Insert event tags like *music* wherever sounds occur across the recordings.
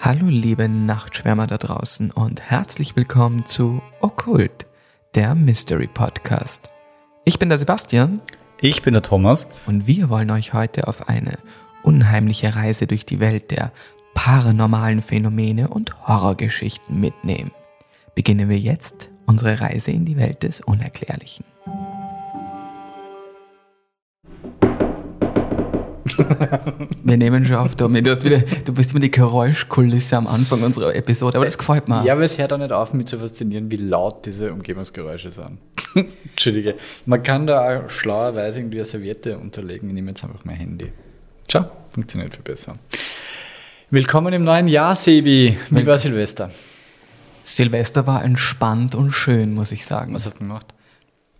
Hallo liebe Nachtschwärmer da draußen und herzlich willkommen zu Okkult, der Mystery Podcast. Ich bin der Sebastian Ich bin der Thomas. und wir wollen euch heute auf eine unheimliche Reise durch die Welt der paranormalen Phänomene und Horrorgeschichten mitnehmen. Beginnen wir jetzt unsere Reise in die Welt des Unerklärlichen. Wir nehmen schon auf, Domi. Du, wieder, du bist immer die Geräuschkulisse am Anfang unserer Episode, aber das gefällt mir. Ja, aber es hört auch nicht auf, mich zu faszinieren, wie laut diese Umgebungsgeräusche sind. *laughs* Entschuldige. Man kann da auch schlauerweise irgendwie eine Serviette unterlegen. Ich nehme jetzt einfach mein Handy. Schau, funktioniert viel besser. Willkommen im neuen Jahr, Sebi. Wie war Silvester? Silvester war entspannt und schön, muss ich sagen. Was hast du gemacht?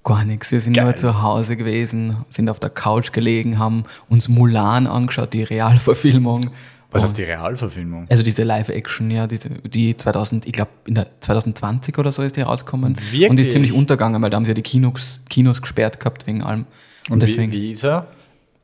Gar nichts. Wir sind Geil. nur zu Hause gewesen, sind auf der Couch gelegen, haben uns Mulan angeschaut, die Realverfilmung. Was ist die Realverfilmung? Also diese Live-Action, ja, diese, die 2000, ich glaube in der 2020 oder so ist die rausgekommen. Wirklich? Und die ist ziemlich untergegangen, weil da haben sie ja die Kinos, Kinos gesperrt gehabt wegen allem. Und, Und deswegen, wie, wie ist er?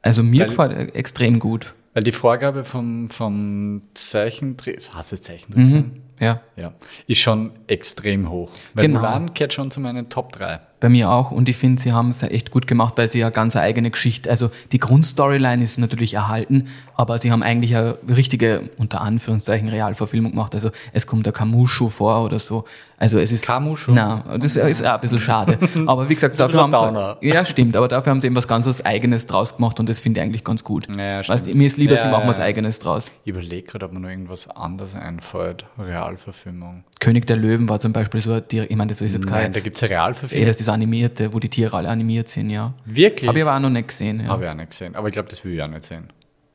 also mir Weil- gefällt er extrem gut. Weil die Vorgabe vom, vom Zeichentrick, so heißt es Zeichentrickfilm? Mhm. Ja, Ja, ist schon extrem hoch. Weil Genau. Mulan gehört schon zu meinen Top 3. bei mir auch. Und ich finde, sie haben es ja echt gut gemacht, weil sie ja ganz eigene Geschichte, also die Grundstoryline ist natürlich erhalten, aber sie haben eigentlich eine richtige, unter Anführungszeichen, Realverfilmung gemacht. Also es kommt der Kamushu vor oder so. Also es ist. Kamushu? Na, das ist auch ein bisschen schade. Aber wie gesagt, *laughs* dafür haben sie. Ja, stimmt, aber dafür haben sie eben was ganz was Eigenes draus gemacht und das finde ich eigentlich ganz gut. Ja, weißt, stimmt. mir ist lieber, sie Ja, machen ja, was ja. Eigenes draus. Ich überlege gerade, ob mir noch irgendwas anderes einfällt. Realverfilmung. König der Löwen war zum Beispiel so, die, ich meine, das ist jetzt Nein, kein. da gibt es ja Realverfilmung. das ist animierte, wo die Tiere alle animiert sind, ja. Wirklich? Habe ich aber auch noch nicht gesehen, ja. Habe ich auch nicht gesehen. Aber ich glaube, das will ich auch nicht sehen.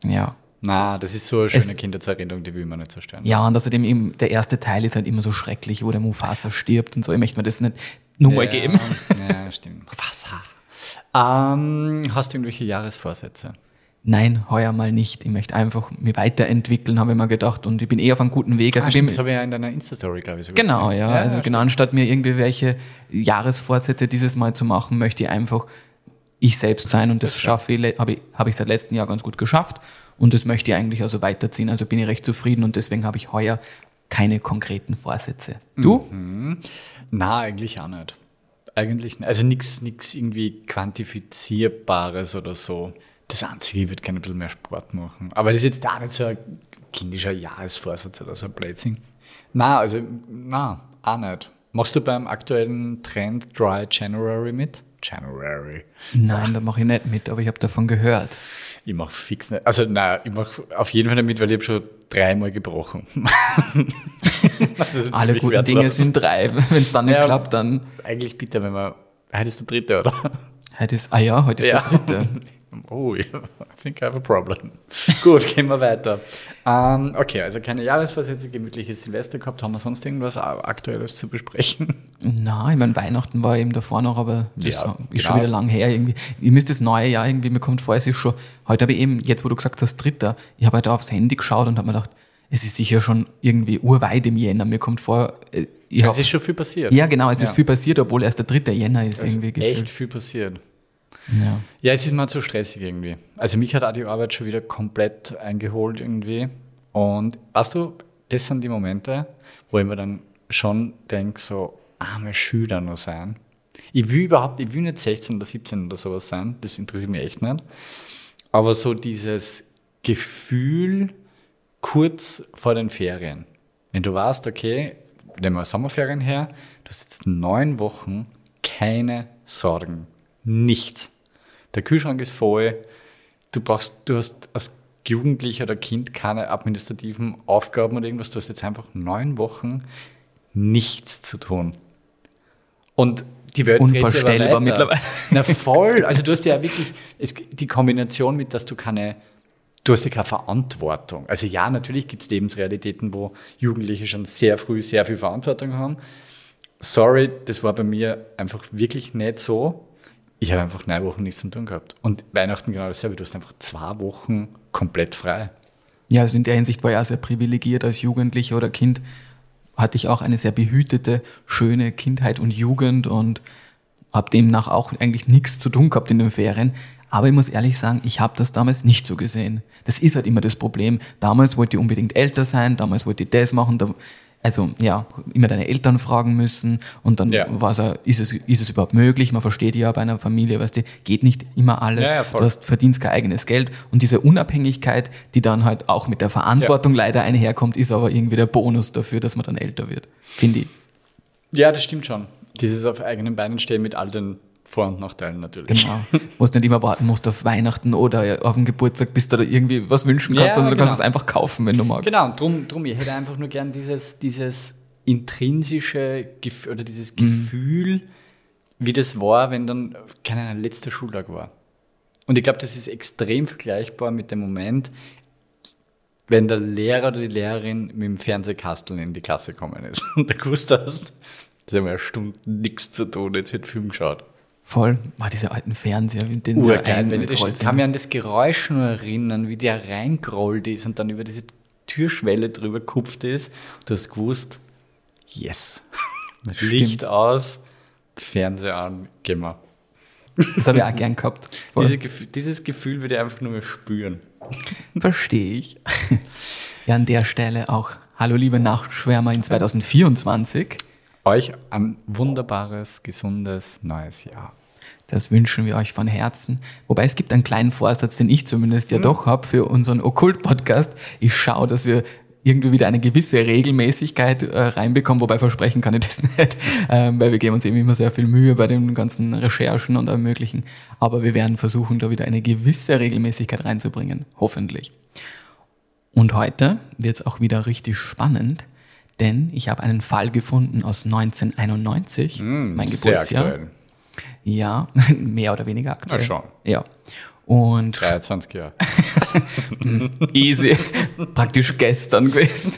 ja. Na, das ist so eine schöne Es- die will man nicht zerstören. Ja, und außerdem eben, der erste Teil ist halt immer so schrecklich, wo der Mufasa stirbt und so. Ich möchte mir das nicht nur mal geben. Ja, stimmt. Wasser. Ähm, hast du irgendwelche Jahresvorsätze? Nein, heuer mal nicht. Ich möchte einfach mich weiterentwickeln, habe ich mir gedacht. Und ich bin eh auf einem guten Weg. Also Ah, ich stimmt, das habe ich ja in deiner Insta-Story, glaube ich, sogar genau, gesehen. ja. also genau, anstatt mir irgendwie welche Jahresvorsätze dieses Mal zu machen, möchte ich einfach ich selbst sein. Und das, schaffe ich, habe ich, habe ich seit letztem Jahr ganz gut geschafft. Und das möchte ich eigentlich also weiterziehen. Also bin ich recht zufrieden und deswegen habe ich heuer keine konkreten Vorsätze. Du? Na, eigentlich auch nicht. Eigentlich nicht. Also nichts irgendwie quantifizierbares oder so. Das Einzige, ich würde gerne ein bisschen mehr Sport machen. Aber das ist jetzt auch nicht so ein kindischer Jahresvorsatz oder so ein Blödsinn. Na, also, na, auch nicht. Machst du beim aktuellen Trend Dry January mit? January. Nein, da mache ich nicht mit, aber ich habe davon gehört. Ich mache fix nicht. Also, nein, ich mache auf jeden Fall nicht mit, weil ich habe schon dreimal gebrochen. *laughs* Alle guten wertlos. Dinge sind drei. Wenn es dann nicht Ja. klappt, dann Eigentlich bitter, wenn man. Heute ist der dritte, oder? heute ist, ah ja, heute ist der dritte. *laughs* Oh, ja, *laughs* I think I have a problem. *laughs* Gut, gehen wir weiter. Ähm, okay, also keine Jahresvorsätze, gemütliches Silvester gehabt. Haben wir sonst irgendwas Aktuelles zu besprechen? *laughs* Na, ich meine, Weihnachten war eben davor noch, aber das Ja, ist schon genau. wieder lang her irgendwie. Ich müsste das neue Jahr irgendwie, mir kommt vor, es ist schon, heute habe ich eben, jetzt wo du gesagt hast, dritter, ich habe halt aufs Handy geschaut und habe mir gedacht, es ist sicher schon irgendwie urweit im Jänner. Mir kommt vor, äh, ich Es hab, ist schon viel passiert. ja genau, es ist Ja. viel passiert, obwohl erst der dritte Jänner ist Es irgendwie ist echt gefühlt. viel passiert. Ja. Ja, es ist mal zu stressig irgendwie. Also mich hat auch die Arbeit schon wieder komplett eingeholt irgendwie. Und weißt du, das sind die Momente, wo ich mir dann schon denke, so arme Schüler nur sein. Ich will überhaupt, ich will nicht 16 oder 17 oder sowas sein, das interessiert mich echt nicht. Aber so dieses Gefühl kurz vor den Ferien. Wenn du weißt, okay, nehmen wir Sommerferien her, du hast jetzt neun Wochen keine Sorgen. Nichts. Der Kühlschrank ist voll. Du brauchst, du hast als Jugendlicher oder Kind keine administrativen Aufgaben oder irgendwas. Du hast jetzt einfach neun Wochen nichts zu tun. Und die Welt Unvorstellbar mittlerweile. Na voll. Also du hast ja wirklich es, die Kombination mit, dass du keine, du hast ja keine Verantwortung. Also ja, natürlich gibt es Lebensrealitäten, wo Jugendliche schon sehr früh sehr viel Verantwortung haben. Sorry, das war bei mir einfach wirklich nicht so. Ich habe einfach neun Wochen nichts zu tun gehabt. Und Weihnachten genau dasselbe. Du hast einfach zwei Wochen komplett frei. Ja, also in der Hinsicht war ich auch sehr privilegiert als Jugendlicher oder Kind. Hatte ich auch eine sehr behütete, schöne Kindheit und Jugend und habe demnach auch eigentlich nichts zu tun gehabt in den Ferien. Aber ich muss ehrlich sagen, ich habe das damals nicht so gesehen. Das ist halt immer das Problem. Damals wollte ich unbedingt älter sein, damals wollte ich das machen. Da, also ja, immer deine Eltern fragen müssen und dann Ja. war es, auch, ist, es, ist es überhaupt möglich? Man versteht ja bei einer Familie, weißt du, geht nicht immer alles. Ja, ja, du hast, verdienst kein eigenes Geld und diese Unabhängigkeit, die dann halt auch mit der Verantwortung leider einherkommt, ist aber irgendwie der Bonus dafür, dass man dann älter wird, finde ich. Ja, das stimmt schon. Dieses auf eigenen Beinen stehen mit all den Vor- und Nachteilen natürlich. Genau. *laughs* musst nicht immer warten musst auf Weihnachten oder auf den Geburtstag, bis du da irgendwie was wünschen Ja, kannst, sondern du kannst genau. es einfach kaufen, wenn du magst. Genau, und drum, drum, ich hätte einfach nur gern dieses, dieses intrinsische Gefühl oder dieses Gefühl, wie das war, wenn dann, keine Ahnung, letzter Schultag war. Und ich glaube, das ist extrem vergleichbar mit dem Moment, wenn der Lehrer oder die Lehrerin mit dem Fernsehkasteln in die Klasse gekommen ist *laughs* und du gewusst hast, das haben wir ja Stunden nichts zu tun, jetzt wird Film geschaut. Voll. War diese alten Fernseher, mit denen Urgeil, wenn ich das, kann mich an das Geräusch nur erinnern, wie der reingerollt ist und dann über diese Türschwelle drüber gekupft ist. Du hast gewusst, yes. *laughs* Licht aus, Fernseher an, gehen wir. Das habe ich auch gern gehabt. *laughs* Diese Gefühl, dieses Gefühl würde ich einfach nur mehr spüren. *laughs* Verstehe ich. Ja, an der Stelle auch Hallo liebe Nachtschwärmer in 2024. Euch ein wunderbares, gesundes neues Jahr. Das wünschen wir euch von Herzen. Wobei es gibt einen kleinen Vorsatz, den ich zumindest Mhm. ja doch habe für unseren Okkult-Podcast. Ich schaue, dass wir irgendwie wieder eine gewisse Regelmäßigkeit äh, reinbekommen, wobei versprechen kann ich das *laughs* nicht, ähm, weil wir geben uns eben immer sehr viel Mühe bei den ganzen Recherchen und allem möglichen. Aber wir werden versuchen, da wieder eine gewisse Regelmäßigkeit reinzubringen, hoffentlich. Und heute wird es auch wieder richtig spannend, denn ich habe einen Fall gefunden aus 1991, mein Hm, Sehr Geburtsjahr. Ja, *laughs* mehr oder weniger aktuell. Na schon. Ja. Und 23 Jahre. *laughs* easy, praktisch gestern gewesen.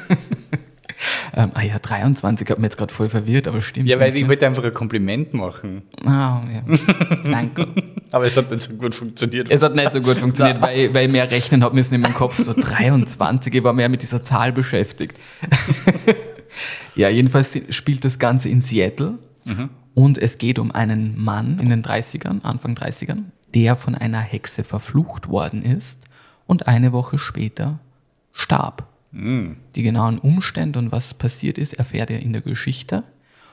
Ähm, ah ja, 23, hat mich jetzt gerade voll verwirrt, aber stimmt. Ja, weil ich 25. wollte einfach ein Kompliment machen. Ah, ja. Danke. *laughs* Aber es hat nicht so gut funktioniert. Es hat nicht so gut funktioniert, weil, weil ich mehr rechnen habe müssen in meinem Kopf. So 23, ich war mehr mit dieser Zahl beschäftigt. *laughs* ja, jedenfalls spielt das Ganze in Seattle und es geht um einen Mann in den 30ern, Anfang 30ern, der von einer Hexe verflucht worden ist und eine Woche später starb. Die genauen Umstände und was passiert ist, erfährt ihr in der Geschichte.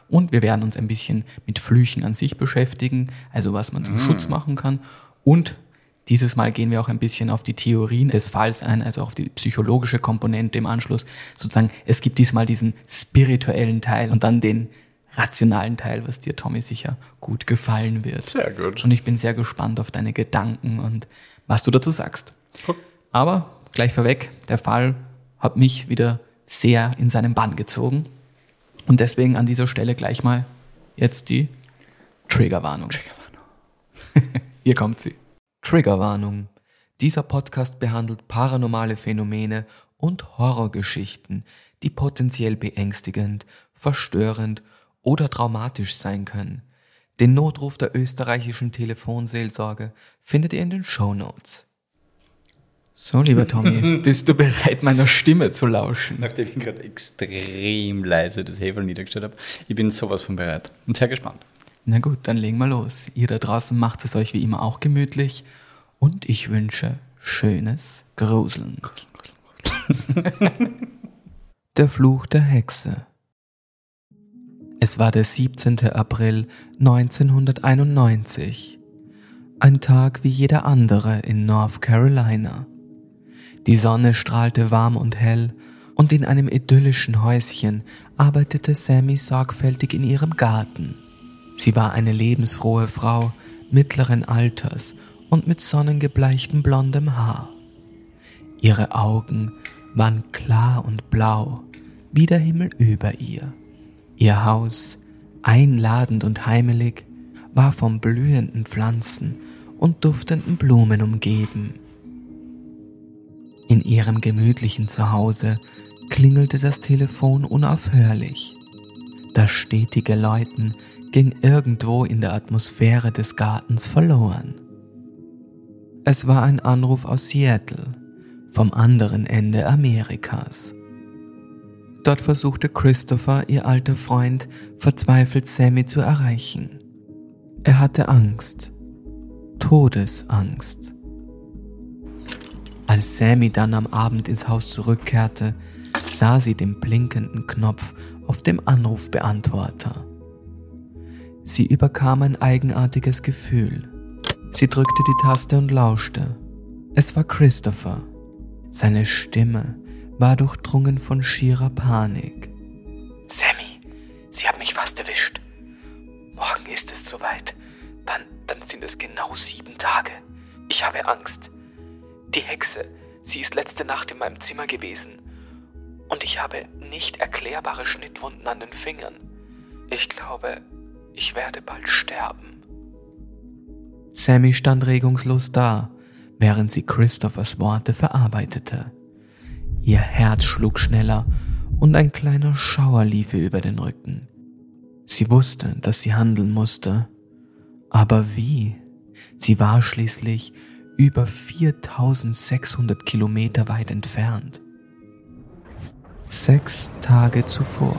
Und wir werden uns ein bisschen mit Flüchen an sich beschäftigen, also was man zum Schutz machen kann. Und dieses Mal gehen wir auch ein bisschen auf die Theorien des Falls ein, also auf die psychologische Komponente im Anschluss. Sozusagen, es gibt diesmal diesen spirituellen Teil und dann den rationalen Teil, was dir, Tommy, sicher gut gefallen wird. Sehr gut. Und ich bin sehr gespannt auf deine Gedanken und was du dazu sagst. Aber gleich vorweg, der Fall hat mich wieder sehr in seinen Bann gezogen. Und deswegen an dieser Stelle gleich mal jetzt die Triggerwarnung. *laughs* Hier kommt sie. Triggerwarnung. Dieser Podcast behandelt paranormale Phänomene und Horrorgeschichten, die potenziell beängstigend, verstörend oder traumatisch sein können. Den Notruf der österreichischen Telefonseelsorge findet ihr in den Show Notes. So, lieber Tommy, *laughs* bist du bereit, meiner Stimme zu lauschen? Nachdem ich gerade extrem leise das Hefe niedergestellt habe, ich bin sowas von bereit und sehr gespannt. Na gut, dann legen wir los. Ihr da draußen macht es euch wie immer auch gemütlich und ich wünsche schönes Gruseln. *laughs* der Fluch der Hexe. Es war der 17. April 1991. Ein Tag wie jeder andere in North Carolina. Die Sonne strahlte warm und hell und in einem idyllischen Häuschen arbeitete Sammy sorgfältig in ihrem Garten. Sie war eine lebensfrohe Frau mittleren Alters und mit sonnengebleichtem blondem Haar. Ihre Augen waren klar und blau, wie der Himmel über ihr. Ihr Haus, einladend und heimelig, war von blühenden Pflanzen und duftenden Blumen umgeben. In ihrem gemütlichen Zuhause klingelte das Telefon unaufhörlich. Das stetige Läuten ging irgendwo in der Atmosphäre des Gartens verloren. Es war ein Anruf aus Seattle, vom anderen Ende Amerikas. Dort versuchte Christopher, ihr alter Freund, verzweifelt Sammy zu erreichen. Er hatte Angst. Todesangst. Als Sammy dann am Abend ins Haus zurückkehrte, sah sie den blinkenden Knopf auf dem Anrufbeantworter. Sie überkam ein eigenartiges Gefühl. Sie drückte die Taste und lauschte. Es war Christopher. Seine Stimme war durchdrungen von schierer Panik. Sammy, Sie haben mich fast erwischt. Morgen ist es soweit. Dann, dann sind es genau sieben Tage. Ich habe Angst. Die Hexe, sie ist letzte Nacht in meinem Zimmer gewesen. Und ich habe nicht erklärbare Schnittwunden an den Fingern. Ich glaube, ich werde bald sterben. Sammy stand regungslos da, während sie Christophers Worte verarbeitete. Ihr Herz schlug schneller und ein kleiner Schauer lief ihr über den Rücken. Sie wusste, dass sie handeln musste. Aber wie? Sie war schließlich über 4600 Kilometer weit entfernt. Sechs Tage zuvor.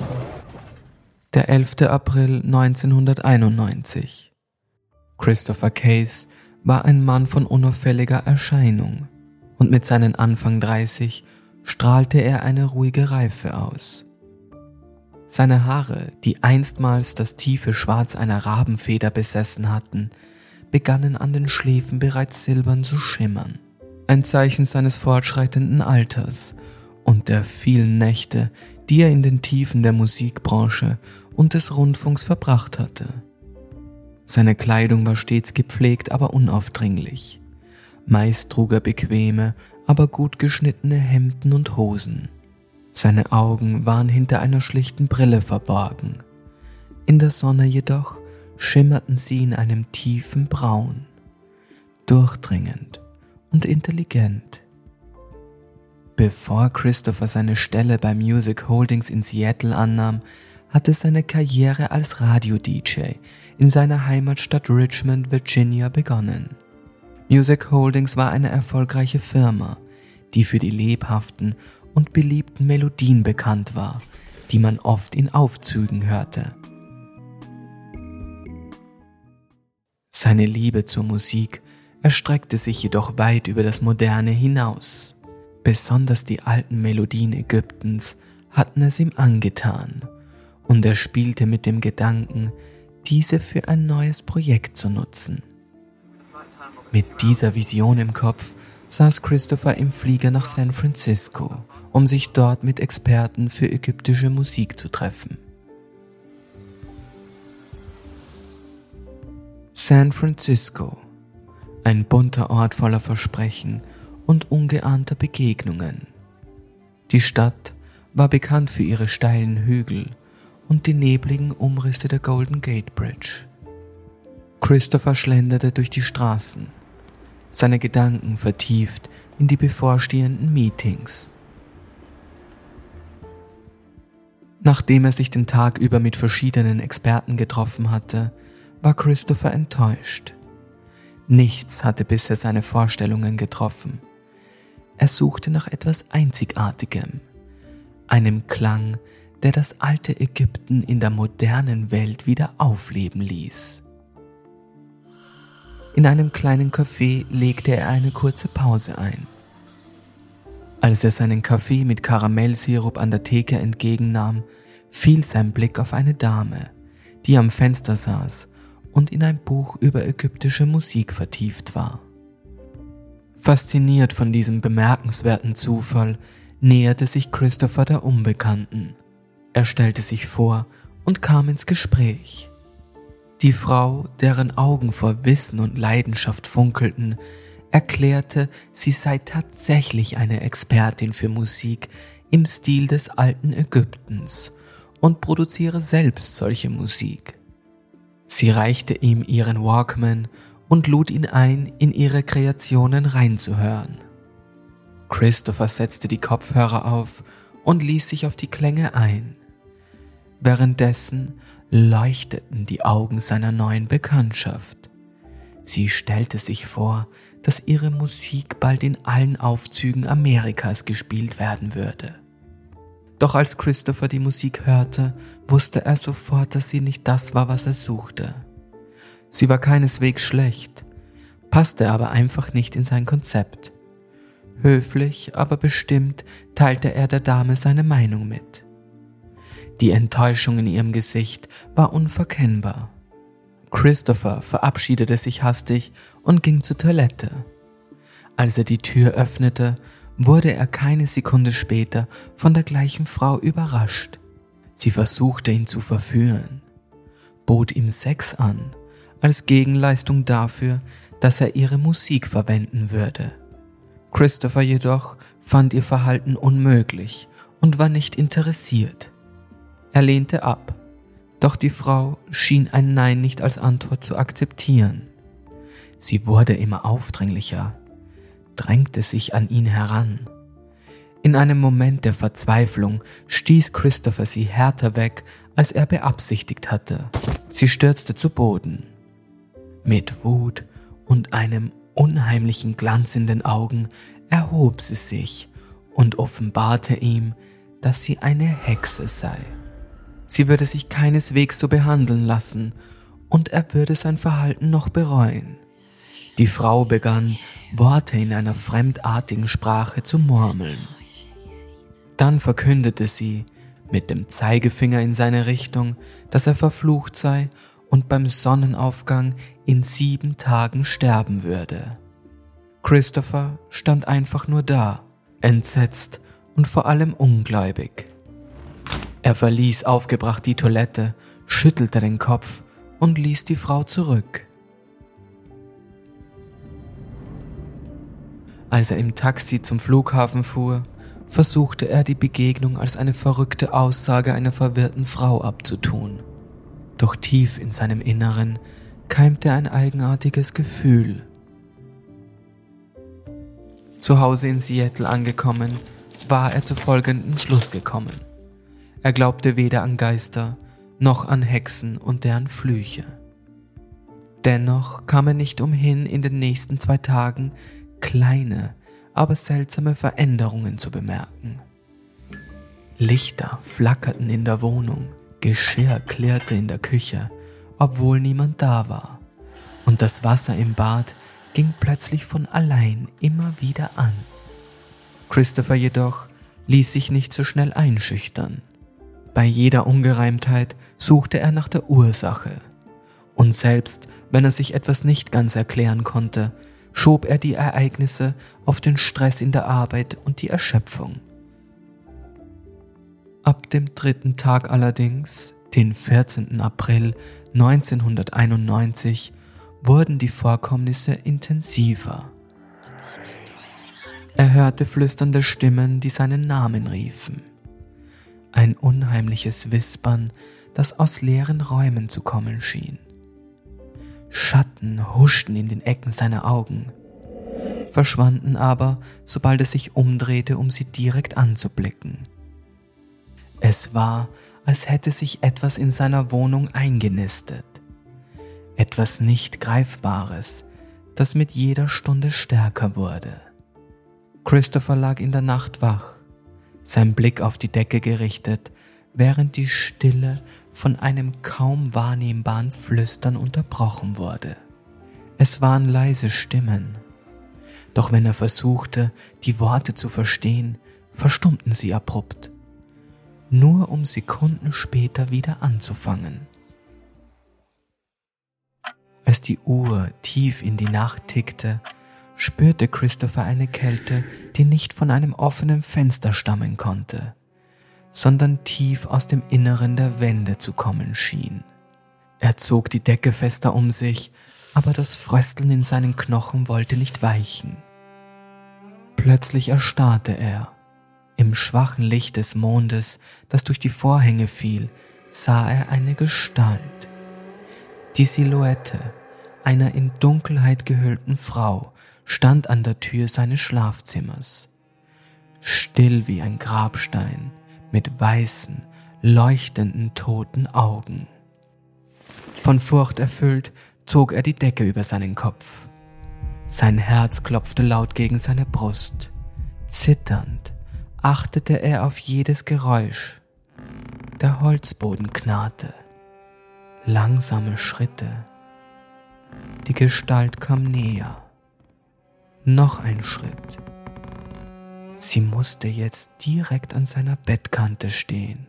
Der 11. April 1991. Christopher Case war ein Mann von unauffälliger Erscheinung und mit seinen Anfang 30 strahlte er eine ruhige Reife aus. Seine Haare, die einstmals das tiefe Schwarz einer Rabenfeder besessen hatten, begannen an den Schläfen bereits silbern zu schimmern. Ein Zeichen seines fortschreitenden Alters und der vielen Nächte, die er in den Tiefen der Musikbranche und des Rundfunks verbracht hatte. Seine Kleidung war stets gepflegt, aber unaufdringlich. Meist trug er bequeme, aber gut geschnittene Hemden und Hosen. Seine Augen waren hinter einer schlichten Brille verborgen. In der Sonne jedoch schimmerten sie in einem tiefen Braun, durchdringend und intelligent. Bevor Christopher seine Stelle bei Music Holdings in Seattle annahm, hatte seine Karriere als Radio-DJ in seiner Heimatstadt Richmond, Virginia begonnen. Music Holdings war eine erfolgreiche Firma, die für die lebhaften und beliebten Melodien bekannt war, die man oft in Aufzügen hörte. Seine Liebe zur Musik erstreckte sich jedoch weit über das Moderne hinaus. Besonders die alten Melodien Ägyptens hatten es ihm angetan, und er spielte mit dem Gedanken, diese für ein neues Projekt zu nutzen. Mit dieser Vision im Kopf saß Christopher im Flieger nach San Francisco, um sich dort mit Experten für ägyptische Musik zu treffen. San Francisco, ein bunter Ort voller Versprechen und ungeahnter Begegnungen. Die Stadt war bekannt für ihre steilen Hügel und die nebligen Umrisse der Golden Gate Bridge. Christopher schlenderte durch die Straßen, seine Gedanken vertieft in die bevorstehenden Meetings. Nachdem er sich den Tag über mit verschiedenen Experten getroffen hatte, war Christopher enttäuscht. Nichts hatte bisher seine Vorstellungen getroffen. Er suchte nach etwas Einzigartigem, einem Klang, der das alte Ägypten in der modernen Welt wieder aufleben ließ. In einem kleinen Café legte er eine kurze Pause ein. Als er seinen Kaffee mit Karamellsirup an der Theke entgegennahm, fiel sein Blick auf eine Dame, die am Fenster saß und in ein Buch über ägyptische Musik vertieft war. Fasziniert von diesem bemerkenswerten Zufall näherte sich Christopher der Unbekannten. Er stellte sich vor und kam ins Gespräch. Die Frau, deren Augen vor Wissen und Leidenschaft funkelten, erklärte, sie sei tatsächlich eine Expertin für Musik im Stil des alten Ägyptens und produziere selbst solche Musik. Sie reichte ihm ihren Walkman und lud ihn ein, in ihre Kreationen reinzuhören. Christopher setzte die Kopfhörer auf und ließ sich auf die Klänge ein. Währenddessen leuchteten die Augen seiner neuen Bekanntschaft. Sie stellte sich vor, dass ihre Musik bald in allen Aufzügen Amerikas gespielt werden würde. Doch als Christopher die Musik hörte, wusste er sofort, dass sie nicht das war, was er suchte. Sie war keineswegs schlecht. passte aber einfach nicht in sein Konzept. Höflich, aber bestimmt teilte er der Dame seine Meinung mit. Die Enttäuschung in ihrem Gesicht war unverkennbar. Christopher verabschiedete sich hastig und ging zur Toilette. Als er die Tür öffnete, wurde er keine Sekunde später von der gleichen Frau überrascht. Sie versuchte ihn zu verführen, bot ihm Sex an, als Gegenleistung dafür, dass er ihre Musik verwenden würde. Christopher jedoch fand ihr Verhalten unmöglich und war nicht interessiert. Er lehnte ab, doch die Frau schien ein Nein nicht als Antwort zu akzeptieren. Sie wurde immer aufdringlicher, drängte sich an ihn heran. In einem Moment der Verzweiflung stieß Christopher sie härter weg, als er beabsichtigt hatte. Sie stürzte zu Boden. Mit Wut und einem unheimlichen Glanz in den Augen erhob sie sich und offenbarte ihm, dass sie eine Hexe sei. Sie würde sich keineswegs so behandeln lassen und er würde sein Verhalten noch bereuen. Die Frau begann, Worte in einer fremdartigen Sprache zu murmeln. Dann verkündete sie mit dem Zeigefinger in seine Richtung, dass er verflucht sei und beim Sonnenaufgang in sieben Tagen sterben würde. Christopher stand einfach nur da, entsetzt und vor allem ungläubig. Er verließ aufgebracht die Toilette, schüttelte den Kopf und ließ die Frau zurück. Als er im Taxi zum Flughafen fuhr, versuchte er die Begegnung als eine verrückte Aussage einer verwirrten Frau abzutun. Doch tief in seinem Inneren keimte ein eigenartiges Gefühl. Zu Hause in Seattle angekommen, war er zu folgendem Schluss gekommen. Er glaubte weder an Geister noch an Hexen und deren Flüche. Dennoch kam er nicht umhin, in den nächsten zwei Tagen kleine, aber seltsame Veränderungen zu bemerken. Lichter flackerten in der Wohnung, Geschirr klirrte in der Küche, obwohl niemand da war, und das Wasser im Bad ging plötzlich von allein immer wieder an. Christopher jedoch ließ sich nicht so schnell einschüchtern. Bei jeder Ungereimtheit suchte er nach der Ursache. Und selbst wenn er sich etwas nicht ganz erklären konnte, schob er die Ereignisse auf den Stress in der Arbeit und die Erschöpfung. Ab dem dritten Tag allerdings, den 14. April 1991, wurden die Vorkommnisse intensiver. Er hörte flüsternde Stimmen, die seinen Namen riefen ein unheimliches Wispern, das aus leeren Räumen zu kommen schien. Schatten huschten in den Ecken seiner Augen, verschwanden aber, sobald er sich umdrehte, um sie direkt anzublicken. Es war, als hätte sich etwas in seiner Wohnung eingenistet. Etwas nicht Greifbares, das mit jeder Stunde stärker wurde. Christopher lag in der Nacht wach sein Blick auf die Decke gerichtet, während die Stille von einem kaum wahrnehmbaren Flüstern unterbrochen wurde. Es waren leise Stimmen, doch wenn er versuchte, die Worte zu verstehen, verstummten sie abrupt, nur um Sekunden später wieder anzufangen. Als die Uhr tief in die Nacht tickte, spürte Christopher eine Kälte, die nicht von einem offenen Fenster stammen konnte, sondern tief aus dem Inneren der Wände zu kommen schien. Er zog die Decke fester um sich, aber das Frösteln in seinen Knochen wollte nicht weichen. Plötzlich erstarrte er. Im schwachen Licht des Mondes, das durch die Vorhänge fiel, sah er eine Gestalt. Die Silhouette einer in Dunkelheit gehüllten Frau stand an der Tür seines Schlafzimmers. Still wie ein Grabstein, mit weißen, leuchtenden, toten Augen. Von Furcht erfüllt zog er die Decke über seinen Kopf. Sein Herz klopfte laut gegen seine Brust. Zitternd achtete er auf jedes Geräusch. Der Holzboden knarrte. Langsame Schritte. Die Gestalt kam näher. Noch ein Schritt. Sie musste jetzt direkt an seiner Bettkante stehen.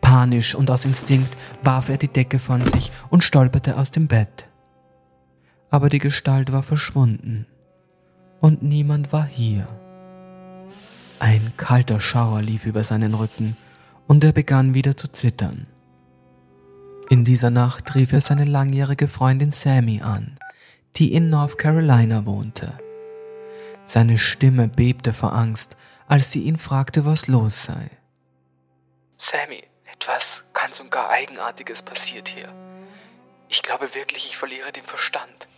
Panisch und aus Instinkt warf er die Decke von sich und stolperte aus dem Bett. Aber die Gestalt war verschwunden und niemand war hier. Ein kalter Schauer lief über seinen Rücken und er begann wieder zu zittern. In dieser Nacht rief er seine langjährige Freundin Sammy an, die in North Carolina wohnte. Seine Stimme bebte vor Angst, als sie ihn fragte, was los sei. Sammy, etwas ganz und gar Eigenartiges passiert hier. Ich glaube wirklich, ich verliere den Verstand.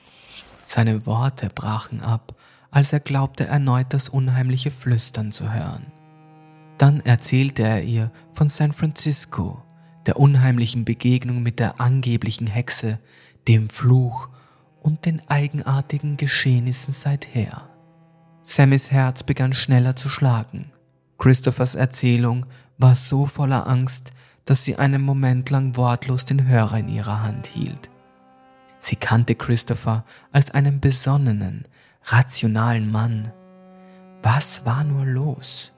Seine Worte brachen ab, als er glaubte erneut das unheimliche Flüstern zu hören. Dann erzählte er ihr von San Francisco, der unheimlichen Begegnung mit der angeblichen Hexe, dem Fluch und den eigenartigen Geschehnissen seither. Sammys Herz begann schneller zu schlagen. Christophers Erzählung war so voller Angst, dass sie einen Moment lang wortlos den Hörer in ihrer Hand hielt. Sie kannte Christopher als einen besonnenen, rationalen Mann. Was war nur los?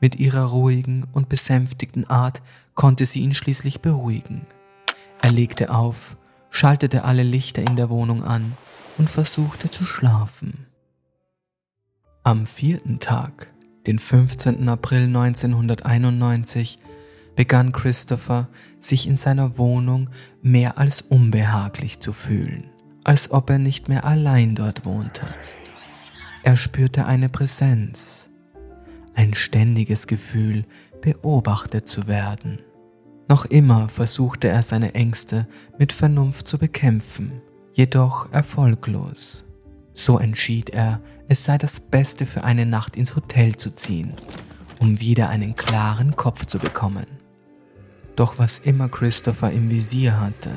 Mit ihrer ruhigen und besänftigten Art konnte sie ihn schließlich beruhigen. Er legte auf, schaltete alle Lichter in der Wohnung an und versuchte zu schlafen. Am vierten Tag, den 15. April 1991, begann Christopher sich in seiner Wohnung mehr als unbehaglich zu fühlen, als ob er nicht mehr allein dort wohnte. Er spürte eine Präsenz, ein ständiges Gefühl, beobachtet zu werden. Noch immer versuchte er seine Ängste mit Vernunft zu bekämpfen, jedoch erfolglos. So entschied er, es sei das Beste für eine Nacht ins Hotel zu ziehen, um wieder einen klaren Kopf zu bekommen. Doch was immer Christopher im Visier hatte,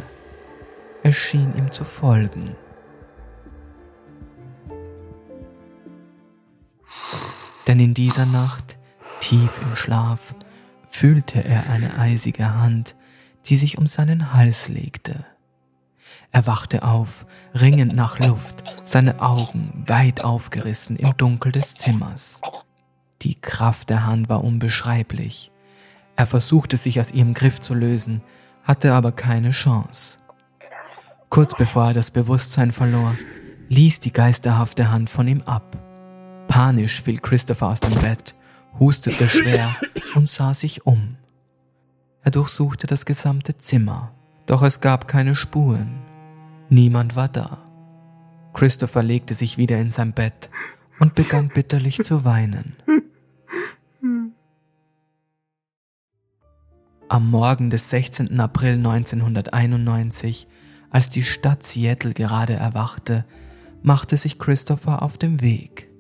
es schien ihm zu folgen. Denn in dieser Nacht, tief im Schlaf, fühlte er eine eisige Hand, die sich um seinen Hals legte. Er wachte auf, ringend nach Luft, seine Augen weit aufgerissen im Dunkel des Zimmers. Die Kraft der Hand war unbeschreiblich. Er versuchte sich aus ihrem Griff zu lösen, hatte aber keine Chance. Kurz bevor er das Bewusstsein verlor, ließ die geisterhafte Hand von ihm ab. Panisch fiel Christopher aus dem Bett, hustete schwer und sah sich um. Er durchsuchte das gesamte Zimmer, doch es gab keine Spuren. Niemand war da. Christopher legte sich wieder in sein Bett und begann bitterlich zu weinen. Am Morgen des 16. April 1991, als die Stadt Seattle gerade erwachte, machte sich Christopher auf den Weg.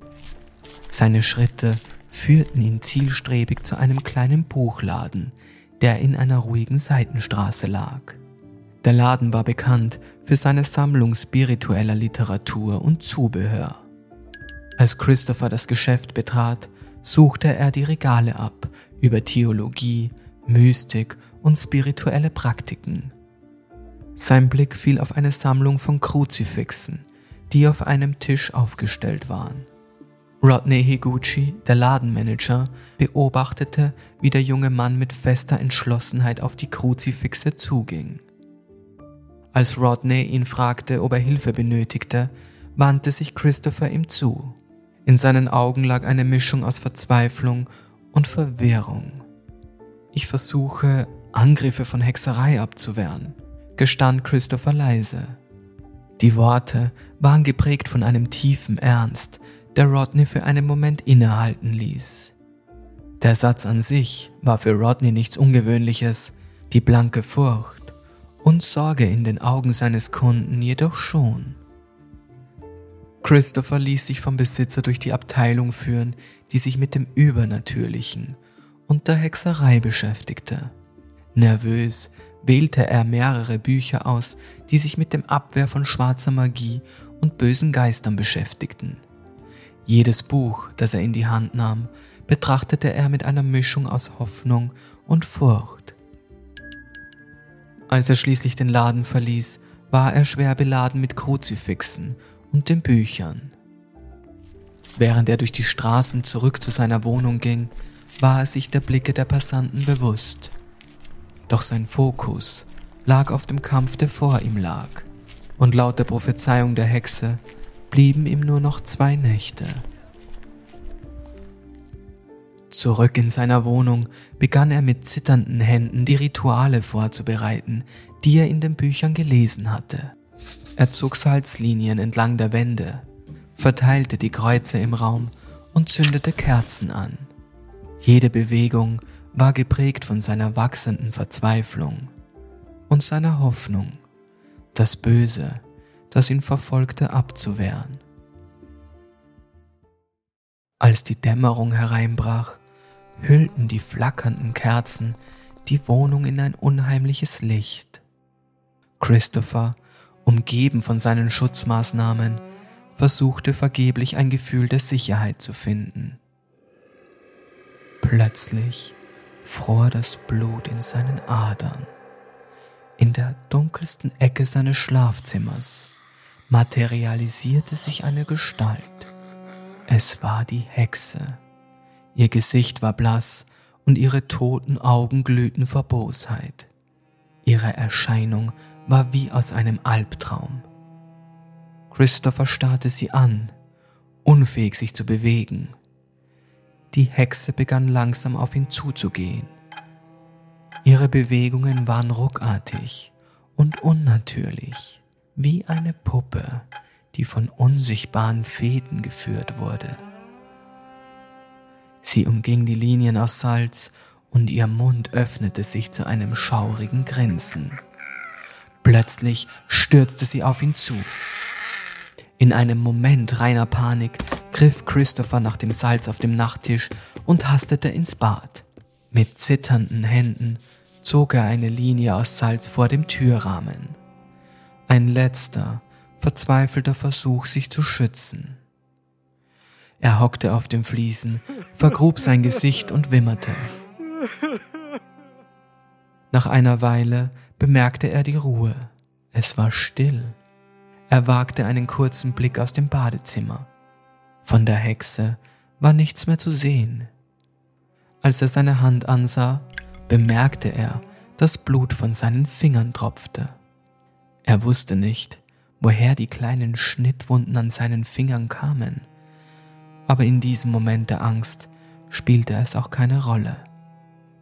Seine Schritte führten ihn zielstrebig zu einem kleinen Buchladen, der in einer ruhigen Seitenstraße lag. Der Laden war bekannt für seine Sammlung spiritueller Literatur und Zubehör. Als Christopher das Geschäft betrat, suchte er die Regale ab über Theologie, Mystik und spirituelle Praktiken. Sein Blick fiel auf eine Sammlung von Kruzifixen, die auf einem Tisch aufgestellt waren. Rodney Higuchi, der Ladenmanager, beobachtete, wie der junge Mann mit fester Entschlossenheit auf die Kruzifixe zuging. Als Rodney ihn fragte, ob er Hilfe benötigte, wandte sich Christopher ihm zu. In seinen Augen lag eine Mischung aus Verzweiflung und Verwirrung. Ich versuche, Angriffe von Hexerei abzuwehren, gestand Christopher leise. Die Worte waren geprägt von einem tiefen Ernst, der Rodney für einen Moment innehalten ließ. Der Satz an sich war für Rodney nichts Ungewöhnliches, die blanke Furcht und Sorge in den Augen seines Kunden jedoch schon. Christopher ließ sich vom Besitzer durch die Abteilung führen, die sich mit dem Übernatürlichen und der Hexerei beschäftigte. Nervös wählte er mehrere Bücher aus, die sich mit dem Abwehr von schwarzer Magie und bösen Geistern beschäftigten. Jedes Buch, das er in die Hand nahm, betrachtete er mit einer Mischung aus Hoffnung und Furcht. Als er schließlich den Laden verließ, war er schwer beladen mit Kruzifixen und den Büchern. Während er durch die Straßen zurück zu seiner Wohnung ging, war er sich der Blicke der Passanten bewusst. Doch sein Fokus lag auf dem Kampf, der vor ihm lag, und laut der Prophezeiung der Hexe blieben ihm nur noch zwei Nächte. Zurück in seiner Wohnung begann er mit zitternden Händen die Rituale vorzubereiten, die er in den Büchern gelesen hatte. Er zog Salzlinien entlang der Wände, verteilte die Kreuze im Raum und zündete Kerzen an. Jede Bewegung war geprägt von seiner wachsenden Verzweiflung und seiner Hoffnung, das Böse, das ihn verfolgte, abzuwehren. Als die Dämmerung hereinbrach, hüllten die flackernden Kerzen die Wohnung in ein unheimliches Licht. Christopher, umgeben von seinen Schutzmaßnahmen, versuchte vergeblich ein Gefühl der Sicherheit zu finden. Plötzlich fror das Blut in seinen Adern. In der dunkelsten Ecke seines Schlafzimmers materialisierte sich eine Gestalt. Es war die Hexe. Ihr Gesicht war blass und ihre toten Augen glühten vor Bosheit. Ihre Erscheinung war wie aus einem Albtraum. Christopher starrte sie an, unfähig sich zu bewegen. Die Hexe begann langsam auf ihn zuzugehen. Ihre Bewegungen waren ruckartig und unnatürlich, wie eine Puppe, die von unsichtbaren Fäden geführt wurde. Sie umging die Linien aus Salz und ihr Mund öffnete sich zu einem schaurigen Grinsen. Plötzlich stürzte sie auf ihn zu. In einem Moment reiner Panik griff Christopher nach dem Salz auf dem Nachttisch und hastete ins Bad. Mit zitternden Händen zog er eine Linie aus Salz vor dem Türrahmen. Ein letzter, verzweifelter Versuch, sich zu schützen. Er hockte auf dem Fliesen, vergrub sein Gesicht und wimmerte. Nach einer Weile bemerkte er die Ruhe. Es war still. Er wagte einen kurzen Blick aus dem Badezimmer. Von der Hexe war nichts mehr zu sehen. Als er seine Hand ansah, bemerkte er, dass Blut von seinen Fingern tropfte. Er wusste nicht, woher die kleinen Schnittwunden an seinen Fingern kamen aber in diesem Moment der Angst spielte es auch keine Rolle.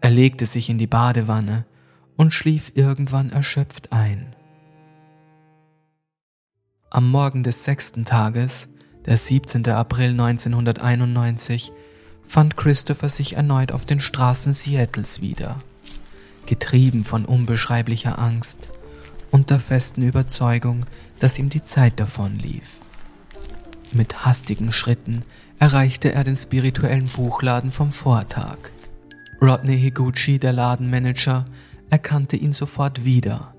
Er legte sich in die Badewanne und schlief irgendwann erschöpft ein. Am Morgen des sechsten Tages, der 17. April 1991, fand Christopher sich erneut auf den Straßen Seattles wieder, getrieben von unbeschreiblicher Angst und der festen Überzeugung, dass ihm die Zeit davonlief. Mit hastigen Schritten erreichte er den spirituellen Buchladen vom Vortag. Rodney Higuchi, der Ladenmanager, erkannte ihn sofort wieder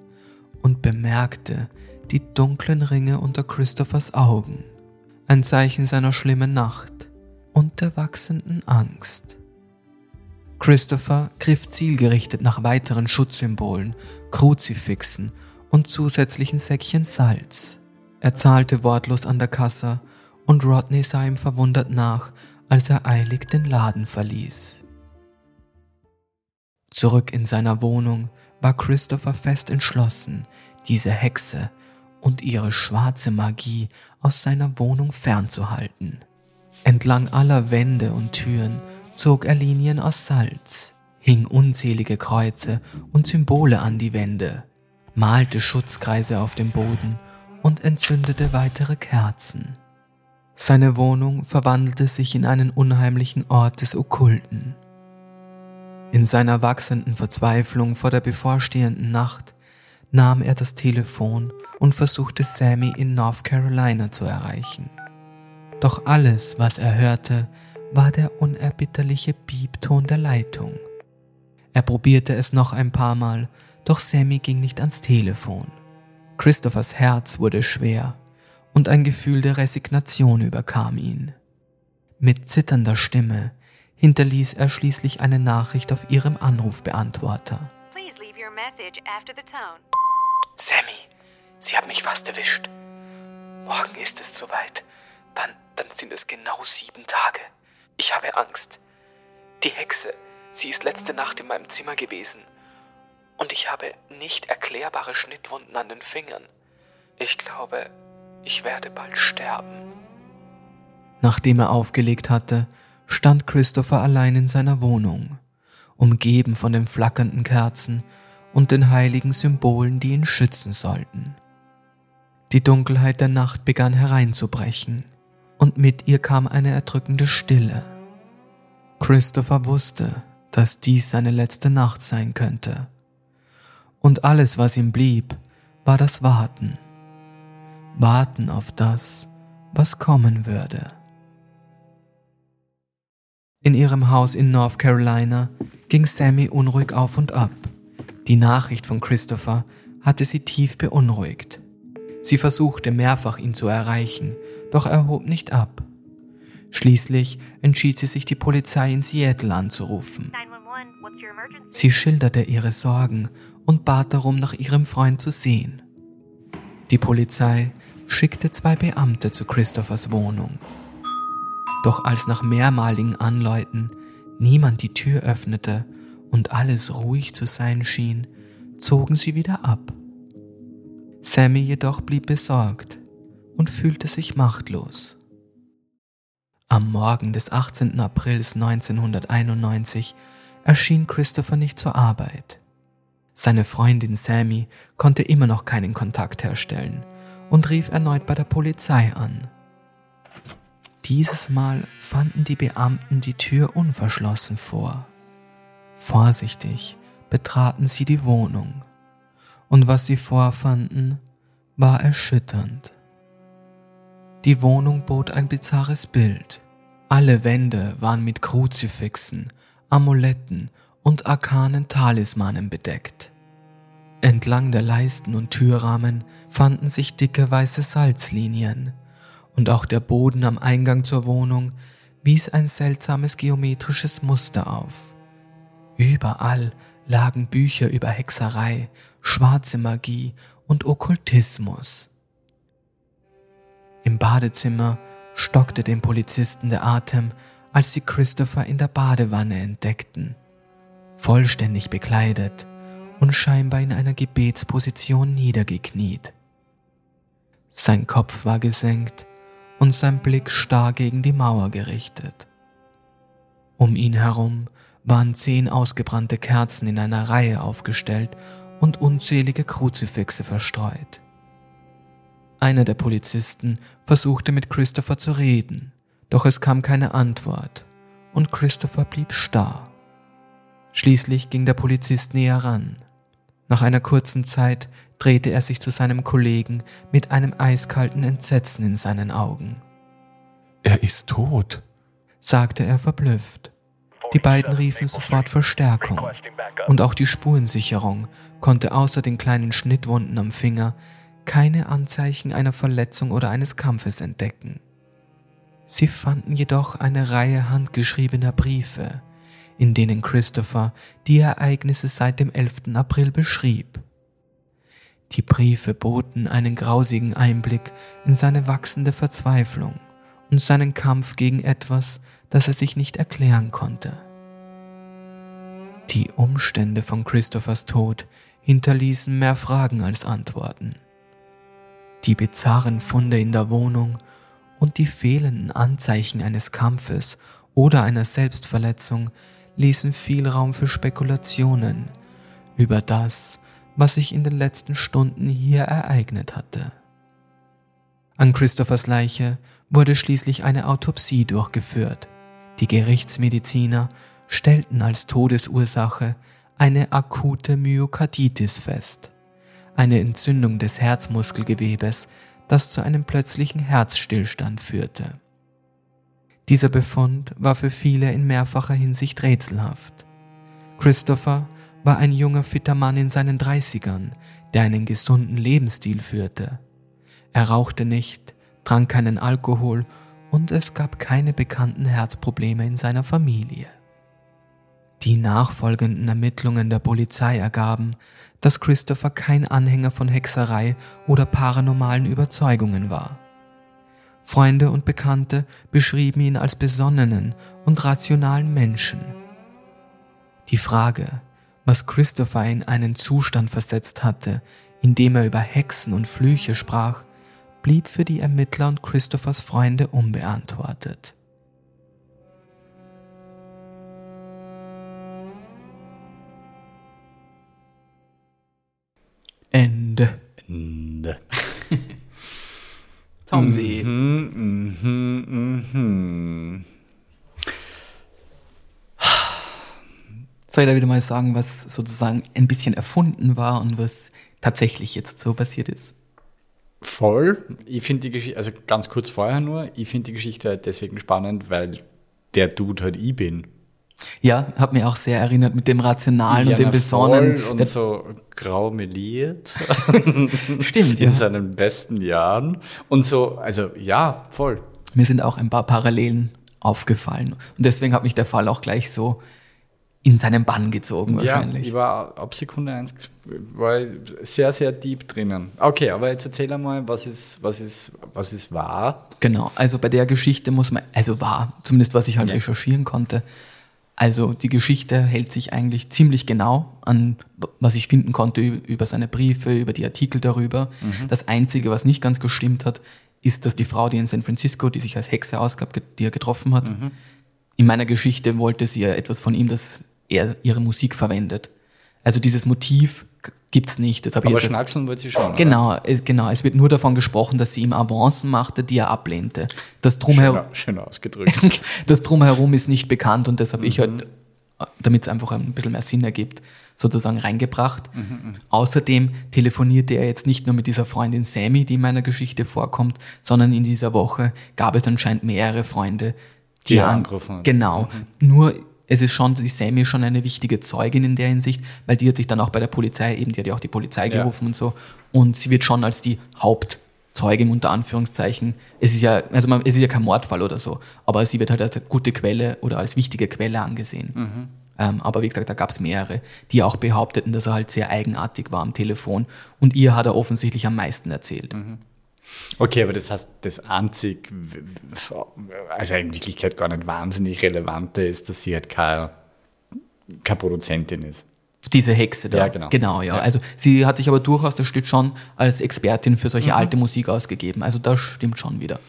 und bemerkte die dunklen Ringe unter Christophers Augen, ein Zeichen seiner schlimmen Nacht und der wachsenden Angst. Christopher griff zielgerichtet nach weiteren Schutzsymbolen, Kruzifixen und zusätzlichen Säckchen Salz. Er zahlte wortlos an der Kasse und Rodney sah ihm verwundert nach, als er eilig den Laden verließ. Zurück in seiner Wohnung war Christopher fest entschlossen, diese Hexe und ihre schwarze Magie aus seiner Wohnung fernzuhalten. Entlang aller Wände und Türen zog er Linien aus Salz, hing unzählige Kreuze und Symbole an die Wände, malte Schutzkreise auf dem Boden und entzündete weitere Kerzen. Seine Wohnung verwandelte sich in einen unheimlichen Ort des Okkulten. In seiner wachsenden Verzweiflung vor der bevorstehenden Nacht nahm er das Telefon und versuchte Sammy in North Carolina zu erreichen. Doch alles, was er hörte, war der unerbitterliche Piepton der Leitung. Er probierte es noch ein paar Mal, doch Sammy ging nicht ans Telefon. Christophers Herz wurde schwer und ein Gefühl der Resignation überkam ihn. Mit zitternder Stimme hinterließ er schließlich eine Nachricht auf ihrem Anrufbeantworter. Sammy, Sie haben mich fast erwischt. Morgen ist es soweit, dann, dann sind es genau sieben Tage. Ich habe Angst. Die Hexe, sie ist letzte Nacht in meinem Zimmer gewesen. Und ich habe nicht erklärbare Schnittwunden an den Fingern. Ich glaube, ich werde bald sterben. Nachdem er aufgelegt hatte, stand Christopher allein in seiner Wohnung, umgeben von den flackernden Kerzen und den heiligen Symbolen, die ihn schützen sollten. Die Dunkelheit der Nacht begann hereinzubrechen, und mit ihr kam eine erdrückende Stille. Christopher wusste, dass dies seine letzte Nacht sein könnte. Und alles, was ihm blieb, war das Warten. Warten auf das, was kommen würde. In ihrem Haus in North Carolina ging Sammy unruhig auf und ab. Die Nachricht von Christopher hatte sie tief beunruhigt. Sie versuchte mehrfach ihn zu erreichen, doch er hob nicht ab. Schließlich entschied sie sich, die Polizei in Seattle anzurufen. Sie schilderte ihre Sorgen und bat darum, nach ihrem Freund zu sehen. Die Polizei schickte zwei Beamte zu Christophers Wohnung. Doch als nach mehrmaligen Anläuten niemand die Tür öffnete und alles ruhig zu sein schien, zogen sie wieder ab. Sammy jedoch blieb besorgt und fühlte sich machtlos. Am Morgen des 18. Aprils 1991 erschien Christopher nicht zur Arbeit. Seine Freundin Sammy konnte immer noch keinen Kontakt herstellen und rief erneut bei der Polizei an. Dieses Mal fanden die Beamten die Tür unverschlossen vor. Vorsichtig betraten sie die Wohnung, und was sie vorfanden, war erschütternd. Die Wohnung bot ein bizarres Bild. Alle Wände waren mit Kruzifixen, Amuletten und arkanen Talismanen bedeckt. Entlang der Leisten und Türrahmen fanden sich dicke weiße Salzlinien, und auch der Boden am Eingang zur Wohnung wies ein seltsames geometrisches Muster auf. Überall lagen Bücher über Hexerei, schwarze Magie und Okkultismus. Im Badezimmer stockte dem Polizisten der Atem, als sie Christopher in der Badewanne entdeckten, vollständig bekleidet und scheinbar in einer Gebetsposition niedergekniet. Sein Kopf war gesenkt und sein Blick starr gegen die Mauer gerichtet. Um ihn herum waren zehn ausgebrannte Kerzen in einer Reihe aufgestellt und unzählige Kruzifixe verstreut. Einer der Polizisten versuchte mit Christopher zu reden, doch es kam keine Antwort und Christopher blieb starr. Schließlich ging der Polizist näher ran. Nach einer kurzen Zeit drehte er sich zu seinem Kollegen mit einem eiskalten Entsetzen in seinen Augen. Er ist tot, sagte er verblüfft. Die beiden riefen sofort Verstärkung und auch die Spurensicherung konnte außer den kleinen Schnittwunden am Finger keine Anzeichen einer Verletzung oder eines Kampfes entdecken. Sie fanden jedoch eine Reihe handgeschriebener Briefe, in denen Christopher die Ereignisse seit dem 11. April beschrieb. Die Briefe boten einen grausigen Einblick in seine wachsende Verzweiflung und seinen Kampf gegen etwas, das er sich nicht erklären konnte. Die Umstände von Christophers Tod hinterließen mehr Fragen als Antworten. Die bizarren Funde in der Wohnung und die fehlenden Anzeichen eines Kampfes oder einer Selbstverletzung ließen viel Raum für Spekulationen über das, was sich in den letzten Stunden hier ereignet hatte. An Christophers Leiche wurde schließlich eine Autopsie durchgeführt. Die Gerichtsmediziner stellten als Todesursache eine akute Myokarditis fest, eine Entzündung des Herzmuskelgewebes, das zu einem plötzlichen Herzstillstand führte. Dieser Befund war für viele in mehrfacher Hinsicht rätselhaft. Christopher war ein junger, fitter Mann in seinen Dreißigern, der einen gesunden Lebensstil führte. Er rauchte nicht, trank keinen Alkohol und es gab keine bekannten Herzprobleme in seiner Familie. Die nachfolgenden Ermittlungen der Polizei ergaben, dass Christopher kein Anhänger von Hexerei oder paranormalen Überzeugungen war. Freunde und Bekannte beschrieben ihn als besonnenen und rationalen Menschen. Die Frage, was Christopher in einen Zustand versetzt hatte, in dem er über Hexen und Flüche sprach, blieb für die Ermittler und Christophers Freunde unbeantwortet. Ende. Ende. Tom See. Mhm, mhm, mhm. Soll ich da wieder mal sagen, was sozusagen ein bisschen erfunden war und was tatsächlich jetzt so passiert ist? Voll. Ich finde die Geschichte, also ganz kurz vorher nur, ich finde die Geschichte halt deswegen spannend, weil der Dude halt ich bin. Ja, hat mir auch sehr erinnert mit dem Rationalen und Ja, dem na, Besonnen. voll Und Der- so grau meliert *laughs* Stimmt, in ja. seinen besten Jahren. Und so, also ja, voll. Mir sind auch ein paar Parallelen aufgefallen. Und deswegen hat mich der Fall auch gleich so in seinen Bann gezogen Ja, wahrscheinlich. ich war ab Sekunde eins war ich sehr, sehr deep drinnen. Okay, aber jetzt erzähl einmal, was ist, was ist, was ist wahr? Genau, also bei der Geschichte muss man, also war, zumindest was ich halt Ja. recherchieren konnte, also die Geschichte hält sich eigentlich ziemlich genau an, was ich finden konnte über seine Briefe, über die Artikel darüber. Das Einzige, was nicht ganz gestimmt hat, ist, dass die Frau, die in San Francisco, die sich als Hexe ausgab, die er getroffen hat, in meiner Geschichte wollte sie ja etwas von ihm, dass er ihre Musik verwendet. Also dieses Motiv g- gibt's nicht. Das Aber jetzt schnackseln wollte sie schon. Genau, es, genau. Es wird nur davon gesprochen, dass sie ihm Avancen machte, die er ablehnte. Das Drumherum, Schön, schön ausgedrückt. *laughs* das Drumherum ist nicht bekannt und das habe ich halt, damit es einfach ein bisschen mehr Sinn ergibt, sozusagen reingebracht. Außerdem telefonierte er jetzt nicht nur mit dieser Freundin Sammy, die in meiner Geschichte vorkommt, sondern in dieser Woche gab es anscheinend mehrere Freunde, Die er an- angerufen hat. Genau. Nur es ist schon, die Sammy ist schon eine wichtige Zeugin in der Hinsicht, weil die hat sich dann auch bei der Polizei, eben die hat ja auch die Polizei Ja. gerufen und so. Und sie wird schon als die Hauptzeugin unter Anführungszeichen. Es ist ja, also man, es ist ja kein Mordfall oder so, aber sie wird halt als gute Quelle oder als wichtige Quelle angesehen. Ähm, aber wie gesagt, da gab es mehrere, die auch behaupteten, dass er halt sehr eigenartig war am Telefon. Und ihr hat er offensichtlich am meisten erzählt. Okay, aber das heißt, das einzig, also in Wirklichkeit gar nicht wahnsinnig relevante ist, dass sie halt keine, keine Produzentin ist. Diese Hexe da. Ja, genau. Genau, ja. Ja. Also sie hat sich aber durchaus, das steht schon, als Expertin für Mhm. solche alte Musik ausgegeben. Also das stimmt schon wieder.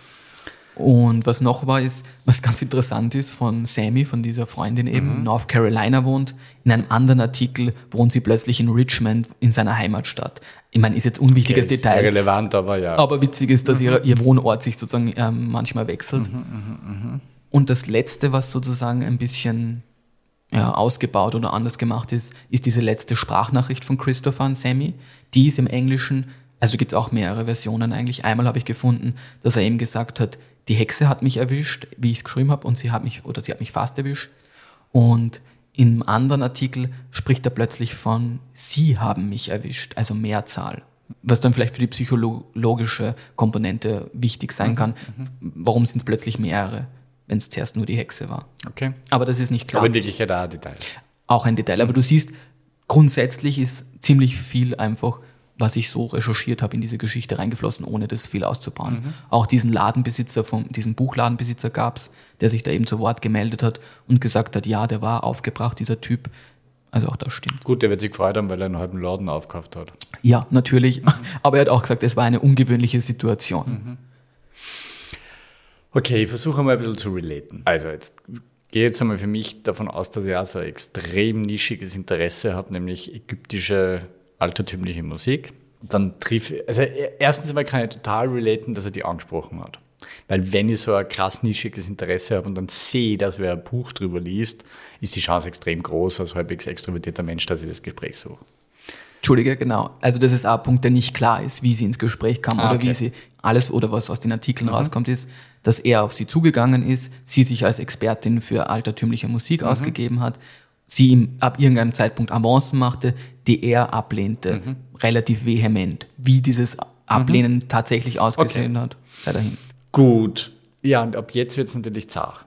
Und was noch war, ist, was ganz interessant ist von Sammy, von dieser Freundin eben, Mhm. North Carolina wohnt. In einem anderen Artikel wohnt sie plötzlich in Richmond, in seiner Heimatstadt. Ich meine, ist jetzt unwichtiges Okay, ist Detail. relevant, aber ja. Aber witzig ist, dass ihr, ihr Wohnort sich sozusagen ähm, manchmal wechselt. Und das Letzte, was sozusagen ein bisschen ja, ausgebaut oder anders gemacht ist, ist diese letzte Sprachnachricht von Christopher und Sammy. Die ist im Englischen, also gibt es auch mehrere Versionen eigentlich. Einmal habe ich gefunden, dass er eben gesagt hat, die Hexe hat mich erwischt, wie ich es geschrieben habe, und sie hat mich, oder sie hat mich fast erwischt. Und im anderen Artikel spricht er plötzlich von, sie haben mich erwischt, also Mehrzahl. Was dann vielleicht für die psychologische Komponente wichtig sein kann. Warum sind es plötzlich mehrere, wenn es zuerst nur die Hexe war? okay. Aber das ist nicht klar. Aber in Wirklichkeit auch ein Detail. Auch ein Detail. Aber du siehst, grundsätzlich ist ziemlich viel einfach, was ich so recherchiert habe, in diese Geschichte reingeflossen, ohne das viel auszubauen. Auch diesen Ladenbesitzer, vom, diesen Buchladenbesitzer gab es, der sich da eben zu Wort gemeldet hat und gesagt hat, ja, der war aufgebracht, dieser Typ. Also auch das stimmt. Gut, der wird sich gefreut haben, weil er einen halben Laden aufgekauft hat. Ja, natürlich. *laughs* Aber er hat auch gesagt, es war eine ungewöhnliche Situation. Okay, ich versuche mal ein bisschen zu relaten. Also jetzt gehe jetzt einmal für mich davon aus, dass ich auch so ein extrem nischiges Interesse habe, nämlich ägyptische altertümliche Musik. Dann triff also erstens einmal kann ich total relaten, dass er die angesprochen hat. Weil wenn ich so ein krass nischiges Interesse habe und dann sehe, dass wer ein Buch drüber liest, ist die Chance extrem groß als halbwegs extrovertierter Mensch, dass ich das Gespräch suche. Entschuldige, genau. Also das ist auch ein Punkt, der nicht klar ist, wie sie ins Gespräch kam Ah, oder okay. wie sie alles oder was aus den Artikeln rauskommt, ist, dass er auf sie zugegangen ist, sie sich als Expertin für altertümliche Musik ausgegeben hat, sie ihm ab irgendeinem Zeitpunkt Avancen machte, die er ablehnte, relativ vehement. Wie dieses Ablehnen tatsächlich ausgesehen hat, sei dahin. Gut. Ja, und ab jetzt wird es natürlich zart.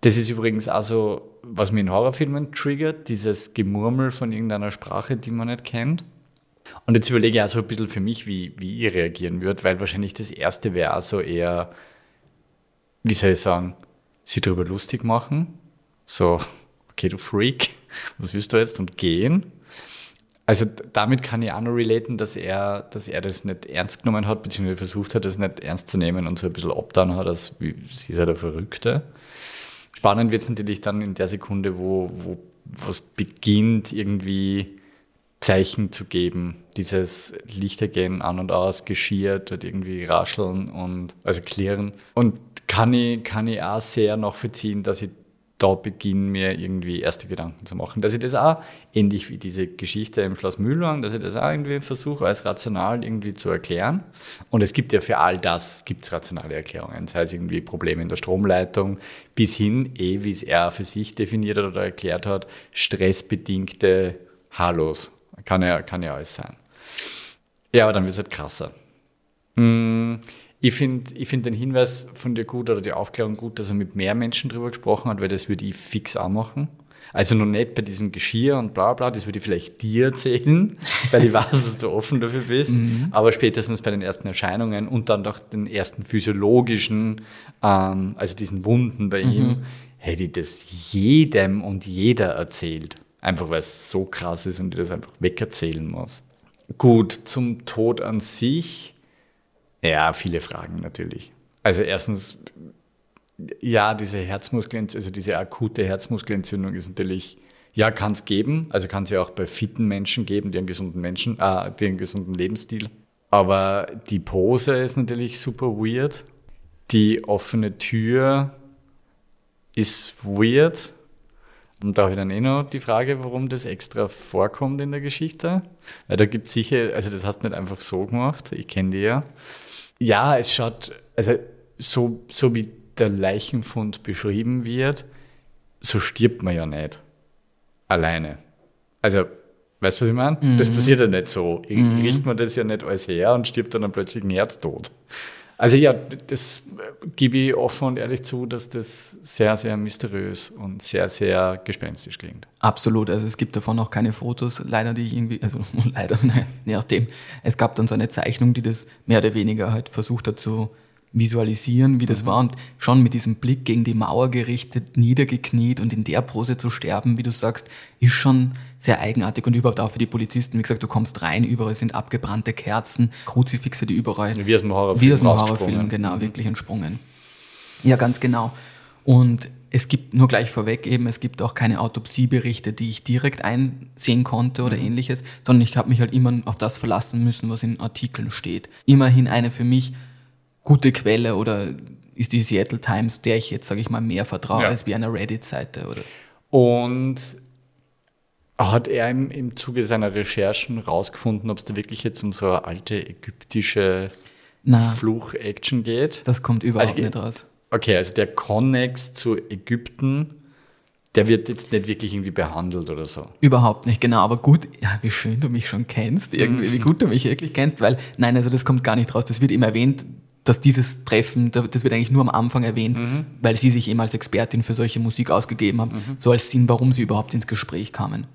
Das ist übrigens also, was mir in Horrorfilmen triggert, dieses Gemurmel von irgendeiner Sprache, die man nicht kennt. Und jetzt überlege ich auch so ein bisschen für mich, wie, wie ich reagieren würde, weil wahrscheinlich das erste wäre also eher, wie soll ich sagen, sie darüber lustig machen. So, okay, du Freak, was willst du jetzt? Und gehen. Also damit kann ich auch noch relaten, dass er, dass er das nicht ernst genommen hat, beziehungsweise versucht hat, das nicht ernst zu nehmen und so ein bisschen abtan hat, als wie, sie ist ja der Verrückte. Spannend wird es natürlich dann in der Sekunde, wo, wo was beginnt, irgendwie Zeichen zu geben. Dieses Lichter gehen an und aus, geschiert, dort irgendwie rascheln und also klirren. Und kann ich, kann ich auch sehr nachvollziehen, dass ich da beginne, mir irgendwie erste Gedanken zu machen. Dass ich das auch, ähnlich wie diese Geschichte im Schloss Mühlwang, dass ich das auch irgendwie versuche, als rational irgendwie zu erklären. Und es gibt ja für all das, gibt's rationale Erklärungen. Sei es irgendwie Probleme in der Stromleitung, bis hin, eh, wie es er für sich definiert hat oder erklärt hat, stressbedingte Halos. Kann ja, kann ja alles sein. Ja, aber dann wird es halt krasser. Hm. Ich finde ich find den Hinweis von dir gut oder die Aufklärung gut, dass er mit mehr Menschen drüber gesprochen hat, weil das würde ich fix auch machen. Also noch nicht bei diesem Geschirr und bla bla, das würde ich vielleicht dir erzählen, *laughs* weil ich weiß, dass du offen dafür bist. Mhm. Aber spätestens bei den ersten Erscheinungen und dann doch den ersten physiologischen, ähm, also diesen Wunden bei mhm. ihm, hätte ich das jedem und jeder erzählt. Einfach weil es so krass ist und ich das einfach wegerzählen muss. Gut, zum Tod an sich ja, viele Fragen natürlich. Also erstens, ja, diese Herzmuskelentzündung, also diese akute Herzmuskelentzündung ist natürlich, ja, kann es geben. Also kann es ja auch bei fitten Menschen geben, die einen gesunden Menschen, äh, die einen gesunden Lebensstil. Aber die Pose ist natürlich super weird. Die offene Tür ist weird. Und da habe ich dann eh noch die Frage, warum das extra vorkommt in der Geschichte. Weil da gibt es sicher, also das hast du nicht einfach so gemacht, ich kenne die ja. Ja, es schaut, also so, so wie der Leichenfund beschrieben wird, so stirbt man ja nicht. Alleine. Also, weißt du, was ich meine? Mhm. Das passiert ja nicht so. Mhm. Riecht man das ja nicht alles her und stirbt dann, dann plötzlich ein Herztod. Also ja, das gebe ich offen und ehrlich zu, dass das sehr, sehr mysteriös und sehr, sehr gespenstisch klingt. Absolut. Also es gibt davon auch keine Fotos, leider, die ich irgendwie, also *laughs* leider, nein, je nachdem. Es gab dann so eine Zeichnung, die das mehr oder weniger halt versucht hat zu visualisieren, wie das mhm. war und schon mit diesem Blick gegen die Mauer gerichtet, niedergekniet und in der Pose zu sterben, wie du sagst, ist schon sehr eigenartig und überhaupt auch für die Polizisten. Wie gesagt, du kommst rein, überall sind abgebrannte Kerzen, Kruzifixe, die überall. Wie aus dem Horrorfilm. Wie aus dem Horrorfilm, genau, mhm. wirklich entsprungen. Ja, ganz genau. Und es gibt nur gleich vorweg eben, es gibt auch keine Autopsieberichte, die ich direkt einsehen konnte oder mhm. ähnliches, sondern ich habe mich halt immer auf das verlassen müssen, was in Artikeln steht. Immerhin eine für mich gute Quelle oder ist die Seattle Times, der ich jetzt, sage ich mal, mehr vertraue ja. als wie einer Reddit-Seite. Oder? Und hat er im, im Zuge seiner Recherchen rausgefunden, ob es da wirklich jetzt um so eine alte ägyptische Fluch-Action geht? Das kommt überhaupt also, nicht raus. Okay, also der Connex zu Ägypten, der wird jetzt nicht wirklich irgendwie behandelt oder so. Überhaupt nicht, genau. Aber gut, ja, wie schön du mich schon kennst, irgendwie, mhm. wie gut du mich wirklich kennst, weil, nein, also das kommt gar nicht raus. Das wird immer erwähnt, dass dieses Treffen, das wird eigentlich nur am Anfang erwähnt, mhm. weil sie sich eben als Expertin für solche Musik ausgegeben haben, mhm. so als Sinn, warum sie überhaupt ins Gespräch kamen.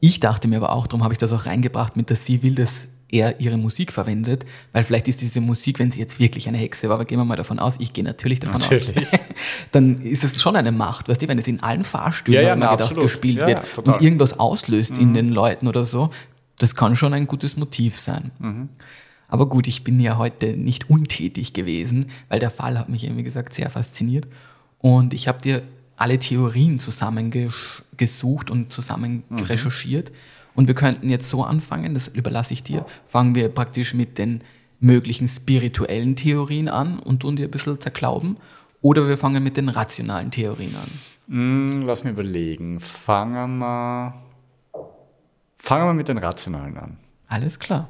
Ich dachte mir aber auch, darum habe ich das auch reingebracht, mit dass sie will, dass er ihre Musik verwendet, weil vielleicht ist diese Musik, wenn sie jetzt wirklich eine Hexe war, aber gehen wir mal davon aus, ich gehe natürlich davon natürlich. aus, *laughs* dann ist es schon eine Macht, weißt du, wenn es in allen Fahrstühlen, ja, ja, na, gedacht, gespielt ja, wird und irgendwas auslöst mhm. in den Leuten oder so, das kann schon ein gutes Motiv sein. Mhm. Aber gut, ich bin ja heute nicht untätig gewesen, weil der Fall hat mich, wie gesagt, sehr fasziniert. Und ich habe dir alle Theorien zusammengesucht und zusammen mhm. recherchiert. Und wir könnten jetzt so anfangen, das überlasse ich dir. Fangen wir praktisch mit den möglichen spirituellen Theorien an und tun dir ein bisschen zerklauben. Oder wir fangen mit den rationalen Theorien an. Mm, lass mir überlegen. Fangen wir, fangen wir mit den rationalen an. Alles klar.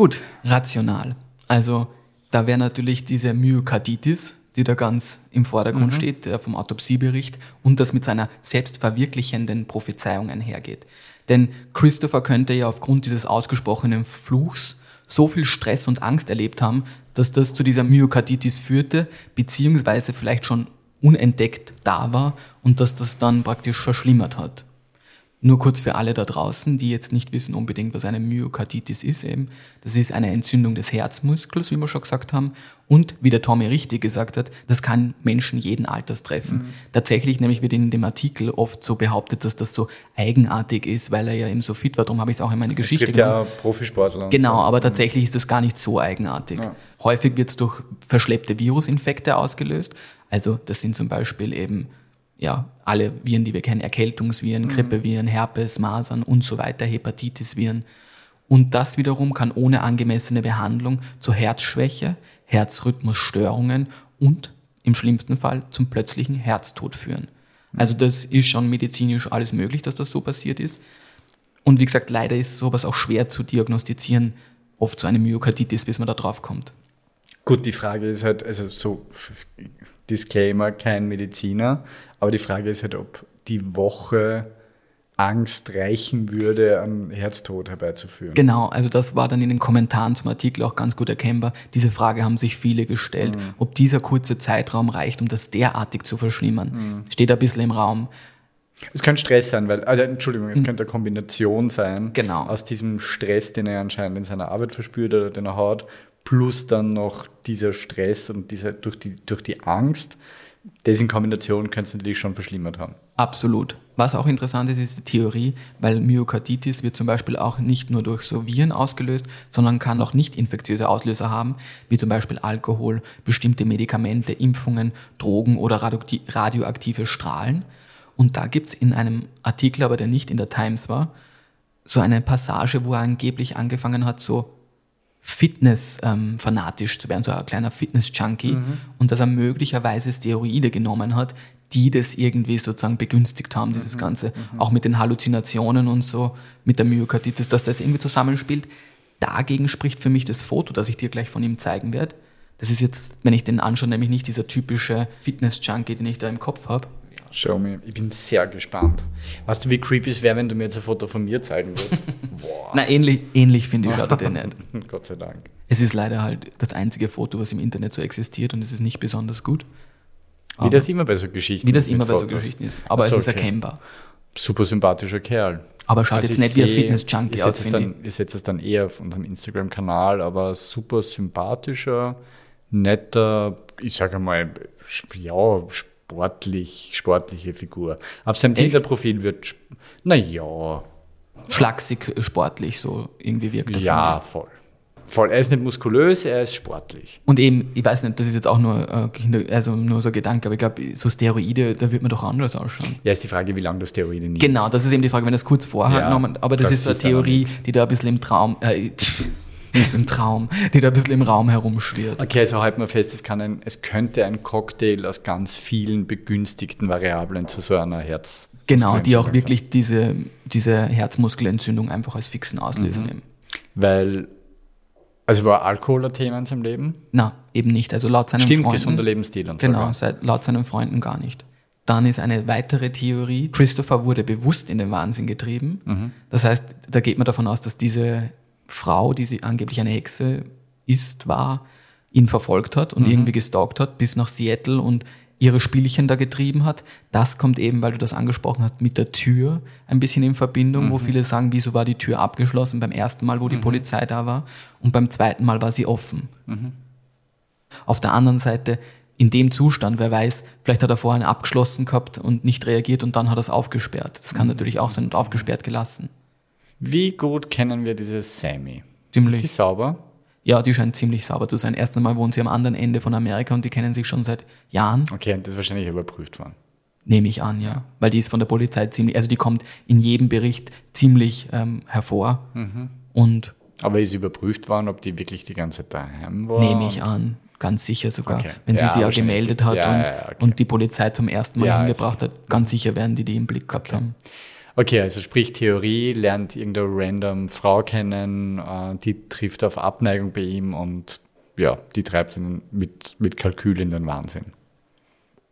Gut, rational. Also da wäre natürlich diese Myokarditis, die da ganz im Vordergrund mhm. steht, der vom Autopsiebericht und das mit seiner selbstverwirklichenden Prophezeiung einhergeht. Denn Christopher könnte ja aufgrund dieses ausgesprochenen Fluchs so viel Stress und Angst erlebt haben, dass das zu dieser Myokarditis führte, beziehungsweise vielleicht schon unentdeckt da war und dass das dann praktisch verschlimmert hat. Nur kurz für alle da draußen, die jetzt nicht wissen unbedingt, was eine Myokarditis ist eben. Das ist eine Entzündung des Herzmuskels, wie wir schon gesagt haben. Und wie der Tommy richtig gesagt hat, das kann Menschen jeden Alters treffen. Mhm. Tatsächlich nämlich wird in dem Artikel oft so behauptet, dass das so eigenartig ist, weil er ja eben so fit war. Darum habe ich es auch in meine Es Geschichte gibt ja Profisportler. Genau, so. aber tatsächlich ist das gar nicht so eigenartig. Ja. Häufig wird es durch verschleppte Virusinfekte ausgelöst. Also das sind zum Beispiel eben ja, alle Viren, die wir kennen, Erkältungsviren, Grippeviren, Herpes, Masern und so weiter, Hepatitisviren. Und das wiederum kann ohne angemessene Behandlung zu Herzschwäche, Herzrhythmusstörungen und im schlimmsten Fall zum plötzlichen Herztod führen. Also das ist schon medizinisch alles möglich, dass das so passiert ist. Und wie gesagt, leider ist sowas auch schwer zu diagnostizieren, oft so eine Myokarditis, bis man da drauf kommt. Gut, die Frage ist halt, also so Disclaimer, kein Mediziner, aber die Frage ist halt, ob die Woche Angst reichen würde, einen Herztod herbeizuführen. Genau, also das war dann in den Kommentaren zum Artikel auch ganz gut erkennbar. Diese Frage haben sich viele gestellt, ob dieser kurze Zeitraum reicht, um das derartig zu verschlimmern. Steht ein bisschen im Raum. Es könnte Stress sein, weil, also Entschuldigung, es könnte eine Kombination sein Genau. aus diesem Stress, den er anscheinend in seiner Arbeit verspürt oder den er hat, plus dann noch dieser Stress und diese, durch, die, durch die Angst. Das in Kombination könnte es natürlich schon verschlimmert haben. Absolut. Was auch interessant ist, ist die Theorie, weil Myokarditis wird zum Beispiel auch nicht nur durch so Viren ausgelöst, sondern kann auch nicht infektiöse Auslöser haben, wie zum Beispiel Alkohol, bestimmte Medikamente, Impfungen, Drogen oder radioakti- radioaktive Strahlen. Und da gibt's in einem Artikel, aber der nicht in der Times war, so eine Passage, wo er angeblich angefangen hat, so Fitness-fanatisch zu werden, so ein kleiner Fitness-Junkie und dass er möglicherweise Steroide genommen hat, die das irgendwie sozusagen begünstigt haben, dieses Ganze. Auch mit den Halluzinationen und so, mit der Myokarditis, dass das irgendwie zusammenspielt. Dagegen spricht für mich das Foto, das ich dir gleich von ihm zeigen werde. Das ist jetzt, wenn ich den anschaue, nämlich nicht dieser typische Fitness-Junkie, den ich da im Kopf habe. Show me. Ich bin sehr gespannt. Weißt du, wie creepy es wäre, wenn du mir jetzt ein Foto von mir zeigen würdest? Boah. Na, ähnlich, ähnlich finde ich, schaut er den nicht. *laughs* Gott sei Dank. Es ist leider halt das einzige Foto, was im Internet so existiert und es ist nicht besonders gut. Wie das immer bei so Geschichten Wie das immer bei so Fotos. Geschichten ist. Aber Ach so, es ist erkennbar. Super sympathischer Kerl. Aber schaut Also jetzt ich nicht wie ein Fitness-Junkie aus, finde ich. dann- Ich setze es dann eher auf unserem Instagram-Kanal, aber super sympathischer, netter, ich sage mal, ja, sportlich, sportliche Figur. Auf seinem? Tinder-Profil wird, naja, Schlaksig, sportlich, so irgendwie wirkt ja, von voll. Voll. Er ist nicht muskulös, er ist sportlich. mir. Und eben, ich weiß nicht, das ist jetzt auch nur, äh, also nur so ein Gedanke, aber ich glaube, so Steroide, da wird man doch anders ausschauen. Ja, ist die Frage, wie lange du Steroide nimmst. Genau, das ist eben die Frage, wenn das kurz vorher Ja, genommen, aber das, das ist so eine Theorie, nix. die da ein bisschen im Traum, äh, *laughs* *laughs* im Traum, die da ein bisschen im Raum herumschwirrt. Okay, also halten wir fest, es, kann ein, es könnte ein Cocktail aus ganz vielen begünstigten Variablen zu so einer Herz. Genau, die auch wirklich diese, diese Herzmuskelentzündung einfach als fixen Auslöser Mhm. nehmen. Weil, also war Alkohol ein Thema in seinem Leben? Na, eben nicht. Also laut seinen Stimmt, Freunden. gesunder Lebensstil und Genau, sogar. seit, laut seinen Freunden gar nicht. Dann ist eine weitere Theorie, Christopher wurde bewusst in den Wahnsinn getrieben. Mhm. Das heißt, da geht man davon aus, dass diese Frau, die sie angeblich eine Hexe ist, war, ihn verfolgt hat Mhm. und irgendwie gestalkt hat bis nach Seattle und ihre Spielchen da getrieben hat. Das kommt eben, weil du das angesprochen hast, mit der Tür ein bisschen in Verbindung, Mhm. wo viele sagen, wieso war die Tür abgeschlossen beim ersten Mal, wo die Polizei da war und beim zweiten Mal war sie offen. Auf der anderen Seite, in dem Zustand, wer weiß, vielleicht hat er vorher abgeschlossen gehabt und nicht reagiert und dann hat er es aufgesperrt. Das kann natürlich auch sein und aufgesperrt gelassen. Wie gut kennen wir diese Sammy? Ziemlich. Ist die sauber? Ja, die scheint ziemlich sauber zu sein. Erst einmal wohnt sie am anderen Ende von Amerika und die kennen sich schon seit Jahren, Okay, und das ist wahrscheinlich überprüft worden. nehme ich an, ja. Weil die ist von der Polizei ziemlich, also die kommt in jedem Bericht ziemlich ähm, hervor. Und Aber ist überprüft worden, ob die wirklich die ganze Zeit daheim war? nehme ich an, ganz sicher sogar. Okay. Wenn sie Ja, sie ja gemeldet hat ja, und, ja, okay. und die Polizei zum ersten Mal Ja, hingebracht hat, ganz sicher werden die die im Blick gehabt haben. Okay, also sprich Theorie, lernt irgendeine random Frau kennen, äh, die trifft auf Abneigung bei ihm und ja, die treibt ihn mit, mit Kalkül in den Wahnsinn.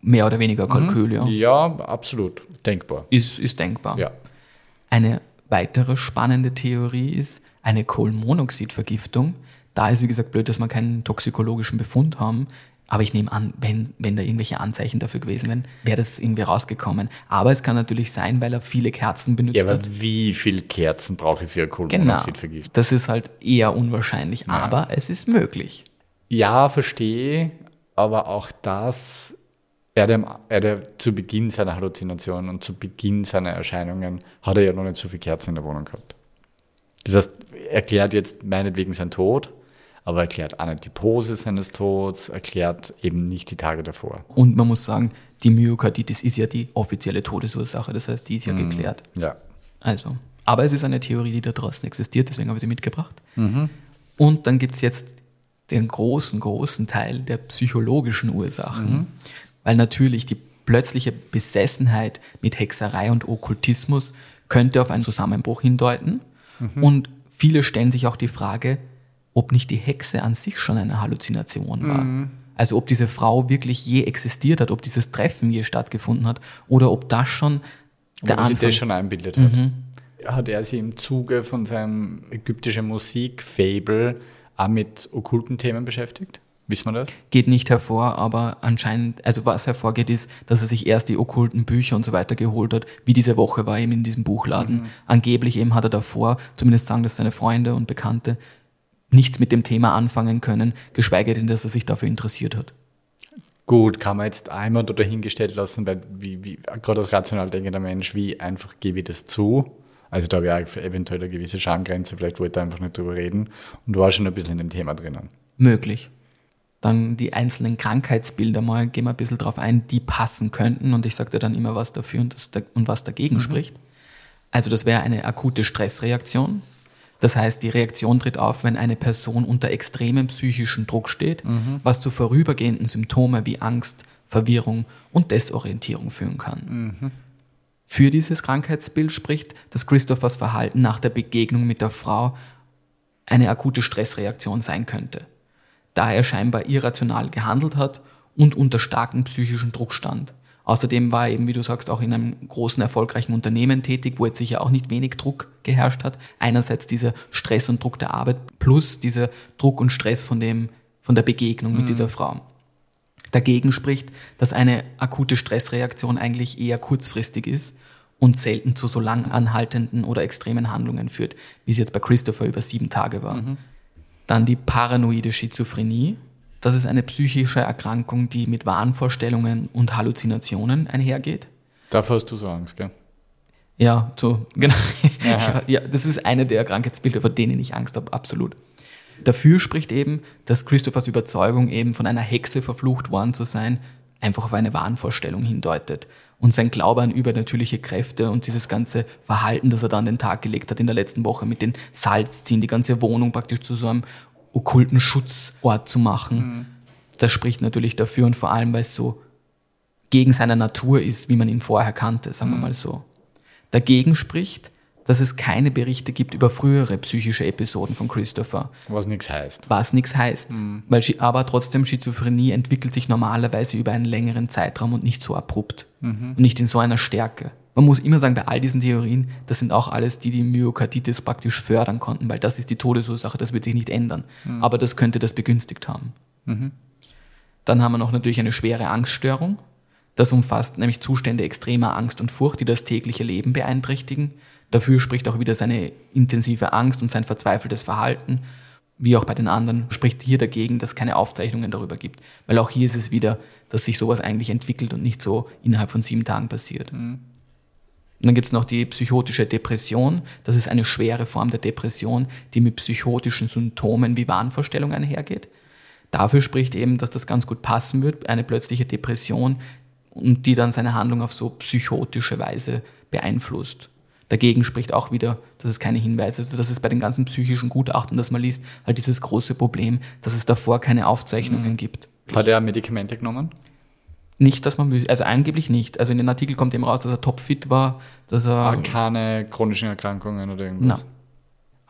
Mehr oder weniger Kalkül, ja. Ja, absolut. Denkbar. Ist, ist denkbar. Ja. Eine weitere spannende Theorie ist eine Kohlenmonoxidvergiftung. Da ist, wie gesagt, blöd, dass wir keinen toxikologischen Befund haben. Aber ich nehme an, wenn, wenn da irgendwelche Anzeichen dafür gewesen wären, wäre das irgendwie rausgekommen. Aber es kann natürlich sein, weil er viele Kerzen benutzt Ja, aber hat. wie viel Kerzen brauche ich für Genau. Kohlenmonoxidvergiftung? Das ist halt eher unwahrscheinlich, aber es ist möglich. Ja, verstehe, aber auch das, er hat, ja- er hat ja zu Beginn seiner Halluzinationen und zu Beginn seiner Erscheinungen hat er ja noch nicht so viele Kerzen in der Wohnung gehabt. Das heißt, erklärt jetzt meinetwegen sein Tod, aber erklärt auch nicht die Pose seines Todes, erklärt eben nicht die Tage davor. Und man muss sagen, die Myokarditis ist ja die offizielle Todesursache, das heißt, die ist ja Mhm. geklärt. Ja. Also, aber es ist eine Theorie, die da draußen existiert, deswegen habe ich sie mitgebracht. Und dann gibt es jetzt den großen, großen Teil der psychologischen Ursachen, weil natürlich die plötzliche Besessenheit mit Hexerei und Okkultismus könnte auf einen Zusammenbruch hindeuten. Und viele stellen sich auch die Frage, ob nicht die Hexe an sich schon eine Halluzination war. Also ob diese Frau wirklich je existiert hat, ob dieses Treffen je stattgefunden hat oder ob das schon der sich Anfang das schon einbildet hat. Hat er sich im Zuge von seinem ägyptischen Musik-Fable auch mit okkulten Themen beschäftigt? Wissen wir das? geht nicht hervor, aber anscheinend, also was hervorgeht, ist, dass er sich erst die okkulten Bücher und so weiter geholt hat, wie diese Woche war eben in diesem Buchladen. Angeblich eben hat er davor, zumindest sagen das seine Freunde und Bekannte, nichts mit dem Thema anfangen können, geschweige denn, dass er sich dafür interessiert hat. Gut, kann man jetzt einmal da dahingestellt lassen, weil wie, wie, gerade als rational denkender Mensch, wie einfach gebe ich das zu? Also da habe ich auch eventuell eine gewisse Schamgrenze, vielleicht wollte er einfach nicht drüber reden und war schon ein bisschen in dem Thema drinnen. Möglich. Dann die einzelnen Krankheitsbilder mal, gehen wir ein bisschen drauf ein, die passen könnten und ich sage dir dann immer was dafür und, das, und was dagegen spricht. Also das wäre eine akute Stressreaktion. Das heißt, die Reaktion tritt auf, wenn eine Person unter extremem psychischen Druck steht, was zu vorübergehenden Symptomen wie Angst, Verwirrung und Desorientierung führen kann. Für dieses Krankheitsbild spricht, dass Christophers Verhalten nach der Begegnung mit der Frau eine akute Stressreaktion sein könnte, da er scheinbar irrational gehandelt hat und unter starkem psychischen Druck stand. Außerdem war er eben, wie du sagst, auch in einem großen, erfolgreichen Unternehmen tätig, wo jetzt sicher auch nicht wenig Druck geherrscht hat. Einerseits dieser Stress und Druck der Arbeit plus dieser Druck und Stress von, dem, von der Begegnung mit dieser Frau. Dagegen spricht, dass eine akute Stressreaktion eigentlich eher kurzfristig ist und selten zu so lang anhaltenden oder extremen Handlungen führt, wie es jetzt bei Christopher über sieben Tage war. Dann die paranoide Schizophrenie. Das ist eine psychische Erkrankung, die mit Wahnvorstellungen und Halluzinationen einhergeht. Davor hast du so Angst, gell? Ja, so, genau. *laughs* Ja, das ist eine der Krankheitsbilder, vor denen ich Angst habe, absolut. Dafür spricht eben, dass Christophers Überzeugung, eben von einer Hexe verflucht worden zu sein, einfach auf eine Wahnvorstellung hindeutet. Und sein Glaube an übernatürliche Kräfte und dieses ganze Verhalten, das er da an den Tag gelegt hat in der letzten Woche mit den Salzziehen, die ganze Wohnung praktisch zu so einem okkulten Schutzort zu machen, das spricht natürlich dafür und vor allem, weil es so gegen seine Natur ist, wie man ihn vorher kannte, sagen wir mal so. Dagegen spricht, dass es keine Berichte gibt über frühere psychische Episoden von Christopher, Was nichts heißt. was nichts heißt. Weil, Schi- aber trotzdem, Schizophrenie entwickelt sich normalerweise über einen längeren Zeitraum und nicht so abrupt. Und nicht in so einer Stärke. Man muss immer sagen, bei all diesen Theorien, das sind auch alles, die die Myokarditis praktisch fördern konnten, weil das ist die Todesursache, das wird sich nicht ändern. Aber das könnte das begünstigt haben. Dann haben wir noch natürlich eine schwere Angststörung. Das umfasst nämlich Zustände extremer Angst und Furcht, die das tägliche Leben beeinträchtigen. Dafür spricht auch wieder seine intensive Angst und sein verzweifeltes Verhalten. Wie auch bei den anderen spricht hier dagegen, dass es keine Aufzeichnungen darüber gibt. Weil auch hier ist es wieder, dass sich sowas eigentlich entwickelt und nicht so innerhalb von sieben Tagen passiert. Und dann gibt es noch die psychotische Depression. Das ist eine schwere Form der Depression, die mit psychotischen Symptomen wie Wahnvorstellungen einhergeht. Dafür spricht eben, dass das ganz gut passen wird, eine plötzliche Depression und die dann seine Handlung auf so psychotische Weise beeinflusst. Dagegen spricht auch wieder, dass es keine Hinweise, also dass es bei den ganzen psychischen Gutachten, das man liest, halt dieses große Problem, dass es davor keine Aufzeichnungen gibt. Hat er Medikamente genommen? Nicht, dass man, also angeblich nicht. Also in den Artikel kommt eben raus, dass er topfit war, dass er, Ah, keine chronischen Erkrankungen oder irgendwas? na.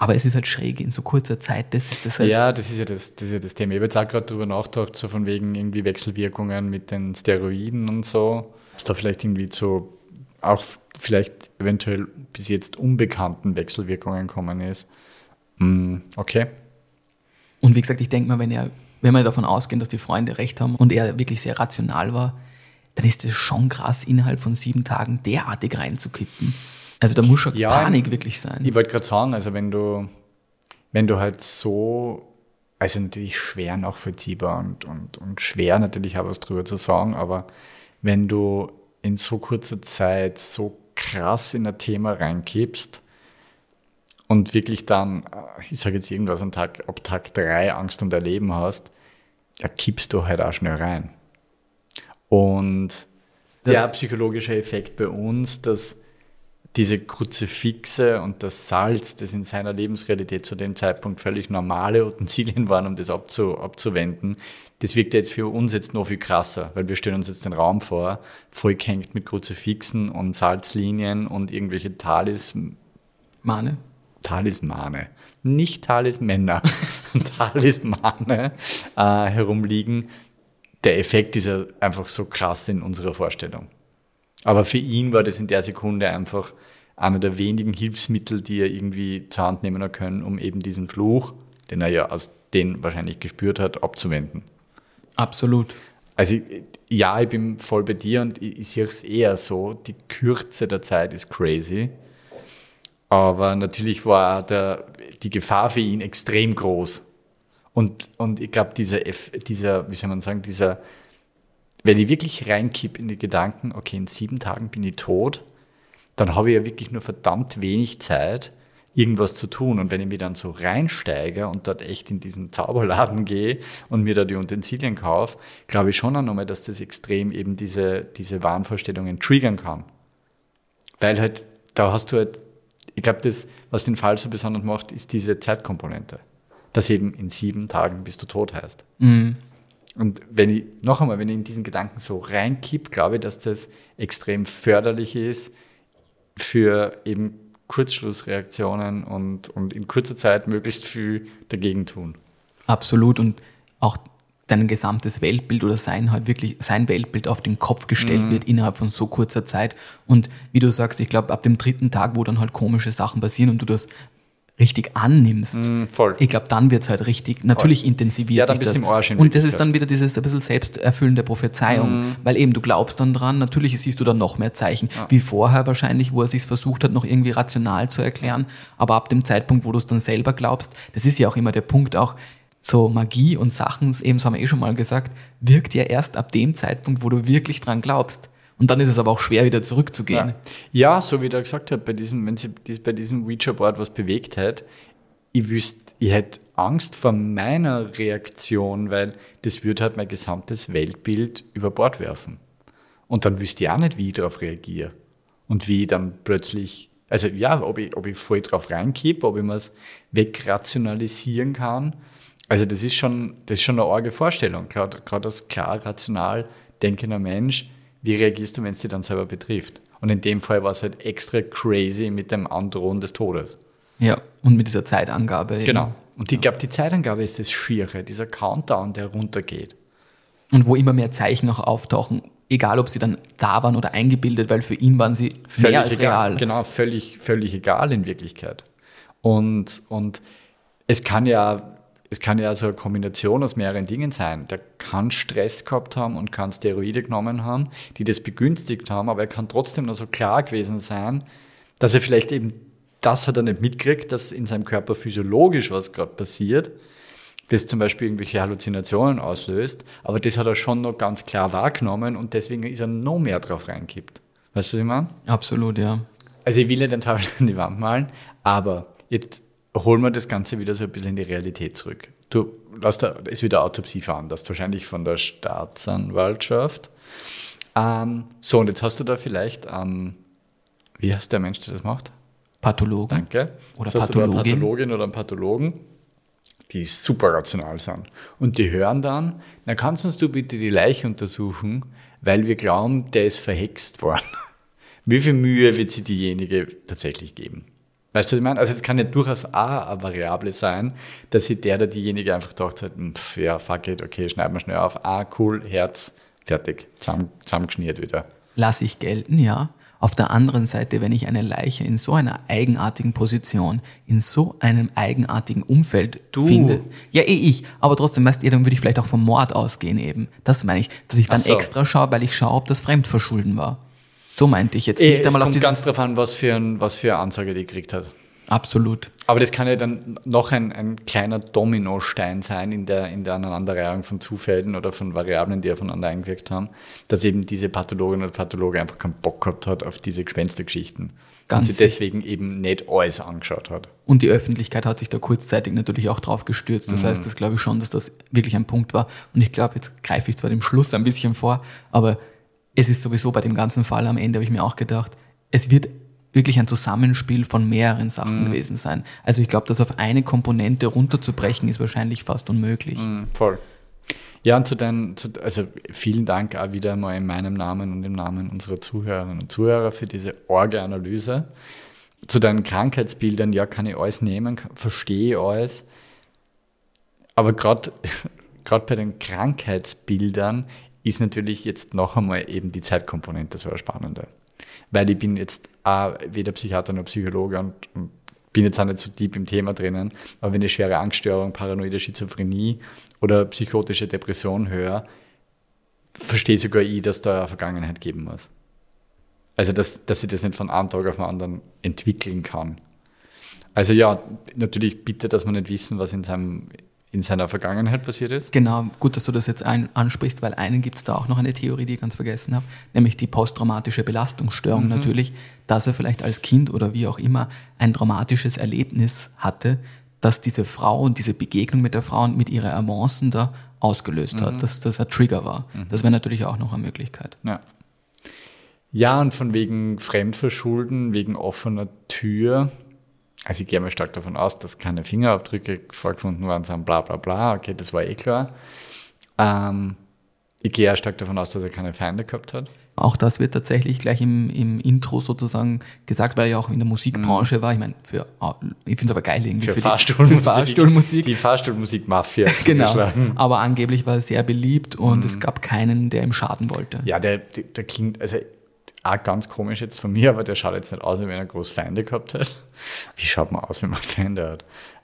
Aber es ist halt schräg in so kurzer Zeit, das ist das halt. Ja, das ist ja das, das, ist ja das Thema. Ich habe jetzt auch gerade darüber nachgedacht, so von wegen irgendwie Wechselwirkungen mit den Steroiden und so. Dass da vielleicht irgendwie zu auch vielleicht eventuell bis jetzt unbekannten Wechselwirkungen kommen ist. Hm, okay. Und wie gesagt, ich denke mal, wenn er wenn wir davon ausgehen, dass die Freunde recht haben und er wirklich sehr rational war, dann ist es schon krass, innerhalb von sieben Tagen derartig reinzukippen. Also da muss schon Ja, Panik wirklich sein. Ich wollte gerade sagen, also wenn du, wenn du halt so, also natürlich schwer nachvollziehbar und, und, und schwer natürlich auch was drüber zu sagen, aber wenn du in so kurzer Zeit so krass in ein Thema reinkippst und wirklich dann, äh, ich sage jetzt irgendwas an Tag, ab Tag drei Angst um dein Leben hast, da kippst du halt auch schnell rein. Und der psychologische Effekt bei uns, dass diese Kruzifixe und das Salz, das in seiner Lebensrealität zu dem Zeitpunkt völlig normale Utensilien waren, um das abzu, abzuwenden, das wirkt jetzt für uns jetzt noch viel krasser, weil wir stellen uns jetzt den Raum vor, vollgehängt mit Kruzifixen und Salzlinien und irgendwelche Talis, Mane. Talismane, nicht Talismänner, *laughs* Talismane äh, herumliegen. Der Effekt ist ja einfach so krass in unserer Vorstellung. Aber für ihn war das in der Sekunde einfach einer der wenigen Hilfsmittel, die er irgendwie zur Hand nehmen können, um eben diesen Fluch, den er ja aus den wahrscheinlich gespürt hat, abzuwenden. Absolut. Also ja, ich bin voll bei dir und ich, ich sehe es eher so, die Kürze der Zeit ist crazy. Aber natürlich war der, die Gefahr für ihn extrem groß. Und, und ich glaube, dieser, dieser, wie soll man sagen, dieser, wenn ich wirklich reinkipp in die Gedanken, okay, in sieben Tagen bin ich tot, dann habe ich ja wirklich nur verdammt wenig Zeit, irgendwas zu tun. Und wenn ich mich dann so reinsteige und dort echt in diesen Zauberladen gehe und mir da die Utensilien kaufe, glaube ich schon auch nochmal, dass das extrem eben diese, diese Wahnvorstellungen triggern kann. Weil halt, da hast du halt, ich glaube, das, was den Fall so besonders macht, ist diese Zeitkomponente. Dass eben in sieben Tagen bist du tot heißt. Und wenn ich, noch einmal, wenn ich in diesen Gedanken so reinkipp, glaube ich, dass das extrem förderlich ist für eben Kurzschlussreaktionen und, und in kurzer Zeit möglichst viel dagegen tun. Absolut. Und auch dein gesamtes Weltbild oder sein halt wirklich, sein Weltbild auf den Kopf gestellt Mhm. wird innerhalb von so kurzer Zeit. Und wie du sagst, ich glaube, ab dem dritten Tag, wo dann halt komische Sachen passieren und du das richtig annimmst, voll. ich glaube, dann wird es halt richtig, natürlich intensiviert Ja, dann sich bist das. im Arsch und das ist dann wieder dieses ein bisschen selbsterfüllende Prophezeiung, Mhm. weil eben du glaubst dann dran, natürlich siehst du dann noch mehr Zeichen, wie vorher wahrscheinlich, wo er sich versucht hat, noch irgendwie rational zu erklären, aber ab dem Zeitpunkt, wo du es dann selber glaubst, das ist ja auch immer der Punkt auch, so Magie und Sachen, eben so haben wir eh schon mal gesagt, wirkt ja erst ab dem Zeitpunkt, wo du wirklich dran glaubst. Und dann ist es aber auch schwer, wieder zurückzugehen. Ja. ja, so wie der gesagt hat, bei diesem, wenn sie bei diesem Ouija-Board was bewegt hat, ich wüsste, ich hätte Angst vor meiner Reaktion, weil das würde halt mein gesamtes Weltbild über Bord werfen. Und dann wüsste ich auch nicht, wie ich darauf reagiere. Und wie ich dann plötzlich, also ja, ob ich, ob ich voll drauf reinkippe, ob ich mir es wegrationalisieren kann. Also das ist schon, das ist schon eine arge Vorstellung. Gerade als klar, rational denkender Mensch, wie reagierst du, wenn es dich dann selber betrifft? Und in dem Fall war es halt extra crazy mit dem Androhen des Todes. Ja, und mit dieser Zeitangabe. eben. Genau. Und ich glaube, die Zeitangabe ist das Schiere, dieser Countdown, der runtergeht. Und wo immer mehr Zeichen auch auftauchen, egal ob sie dann da waren oder eingebildet, weil für ihn waren sie mehr als egal. real. Genau, völlig, völlig egal in Wirklichkeit. Und, und es kann ja, es kann ja so eine Kombination aus mehreren Dingen sein. Der kann Stress gehabt haben und kann Steroide genommen haben, die das begünstigt haben, aber er kann trotzdem noch so klar gewesen sein, dass er vielleicht eben das hat er nicht mitkriegt, dass in seinem Körper physiologisch was gerade passiert, das zum Beispiel irgendwelche Halluzinationen auslöst, aber das hat er schon noch ganz klar wahrgenommen und deswegen ist er noch mehr drauf reingekippt. Weißt du, was ich meine? Absolut, ja. Also ich will nicht den Teufel in die Wand malen, aber jetzt holen wir das Ganze wieder so ein bisschen in die Realität zurück. Du lass da, ist wieder Autopsie veranlasst, wahrscheinlich von der Staatsanwaltschaft. Ähm, so, und jetzt hast du da vielleicht an, wie heißt der Mensch, der das macht? Pathologen. Danke. Oder Jetzt hast du da eine Pathologin. Pathologin oder einen Pathologen, die super rational sind. Und die hören dann, na kannst uns du bitte die Leiche untersuchen, weil wir glauben, der ist verhext worden. *laughs* Wie viel Mühe wird sie diejenige tatsächlich geben? Weißt du, was ich meine? Also es kann ja durchaus auch eine Variable sein, dass sich der oder diejenige einfach gedacht hat, hm, pf, ja, fuck it, okay, schneiden wir schnell auf. Ah, cool, Herz, fertig, zusammen, zusammengeschnürt wieder. Lass ich gelten, ja. Auf der anderen Seite, wenn ich eine Leiche in so einer eigenartigen Position, in so einem eigenartigen Umfeld Du. finde, ja eh ich, aber trotzdem, weißt du, dann würde ich vielleicht auch vom Mord ausgehen eben. Das meine ich, dass ich dann so. extra schaue, weil ich schaue, ob das Fremdverschulden war. So meinte ich jetzt Eh, nicht es einmal auf kommt dieses... ganz drauf an, was für, ein, was für eine Ansage die gekriegt hat. Absolut. Aber das kann ja dann noch ein, ein kleiner Dominostein sein in der, in der Aneinanderreihung von Zufällen oder von Variablen, die aufeinander eingewirkt haben, dass eben diese Pathologin oder Pathologe einfach keinen Bock gehabt hat auf diese Gespenstergeschichten. Ganz und sie deswegen eben nicht alles angeschaut hat. Und die Öffentlichkeit hat sich da kurzzeitig natürlich auch drauf gestürzt. Das heißt, das glaube ich schon, dass das wirklich ein Punkt war. Und ich glaube, jetzt greife ich zwar dem Schluss ein bisschen vor, aber es ist sowieso bei dem ganzen Fall am Ende, habe ich mir auch gedacht, es wird wirklich ein Zusammenspiel von mehreren Sachen gewesen sein. Also ich glaube, das auf eine Komponente runterzubrechen, ist wahrscheinlich fast unmöglich. Voll. Ja, und zu deinen, zu, also vielen Dank auch wieder mal in meinem Namen und im Namen unserer Zuhörerinnen und Zuhörer für diese Orge-Analyse. Zu deinen Krankheitsbildern, ja, kann ich alles nehmen, kann- verstehe alles. Aber gerade *laughs* bei den Krankheitsbildern ist natürlich jetzt noch einmal eben die Zeitkomponente so eine. Weil ich bin jetzt auch weder Psychiater noch Psychologe und, und bin jetzt auch nicht so deep im Thema drinnen, aber wenn ich schwere Angststörung, paranoide Schizophrenie oder psychotische Depression höre, verstehe sogar ich, dass da eine Vergangenheit geben muss. Also, dass, dass ich das nicht von einem Tag auf den anderen entwickeln kann. Also ja, natürlich bitte, dass man nicht wissen, was in, seinem, in seiner Vergangenheit passiert ist. Genau, gut, dass du das jetzt ein, ansprichst, weil einen gibt es da auch noch eine Theorie, die ich ganz vergessen habe, nämlich die posttraumatische Belastungsstörung natürlich, dass er vielleicht als Kind oder wie auch immer ein traumatisches Erlebnis hatte, dass diese Frau und diese Begegnung mit der Frau und mit ihrer Avancen da ausgelöst hat, dass das ein Trigger war. Das wäre natürlich auch noch eine Möglichkeit. Ja. Ja, und von wegen Fremdverschulden, wegen offener Tür. Also ich gehe mal stark davon aus, dass keine Fingerabdrücke vorgefunden worden sind, bla bla bla. Okay, das war eh klar. Ähm, ich gehe auch stark davon aus, dass er keine Feinde gehabt hat. Auch das wird tatsächlich gleich im, im Intro sozusagen gesagt, weil er ja auch in der Musikbranche war. Ich meine, für, ich finde es aber geil irgendwie. Für, die- Fahrstuhlmusik. Für Fahrstuhlmusik. Die Fahrstuhlmusik-Mafia. *laughs* Genau. zugeschlagen. Aber angeblich war er sehr beliebt und es gab keinen, der ihm schaden wollte. Ja, der, der, der klingt, also auch ganz komisch jetzt von mir, aber der schaut jetzt nicht aus, wie wenn er groß Feinde gehabt hat. Wie schaut man aus, wenn man *laughs* Feinde hat?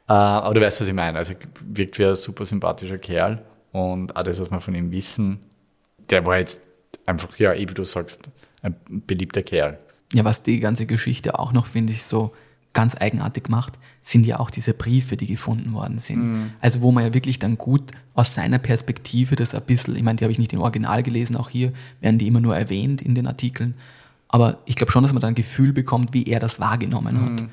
Äh, aber du weißt, was ich meine. Also wirkt wie ein super sympathischer Kerl und auch das, was wir von ihm wissen, der war jetzt einfach, ja, eh wie du sagst, ein beliebter Kerl. Ja, was die ganze Geschichte auch noch, finde ich, so ganz eigenartig macht, sind ja auch diese Briefe, die gefunden worden sind. Also wo man ja wirklich dann gut aus seiner Perspektive das ein bisschen, ich meine, die habe ich nicht im Original gelesen, auch hier werden die immer nur erwähnt in den Artikeln, aber ich glaube schon, dass man da ein Gefühl bekommt, wie er das wahrgenommen hat.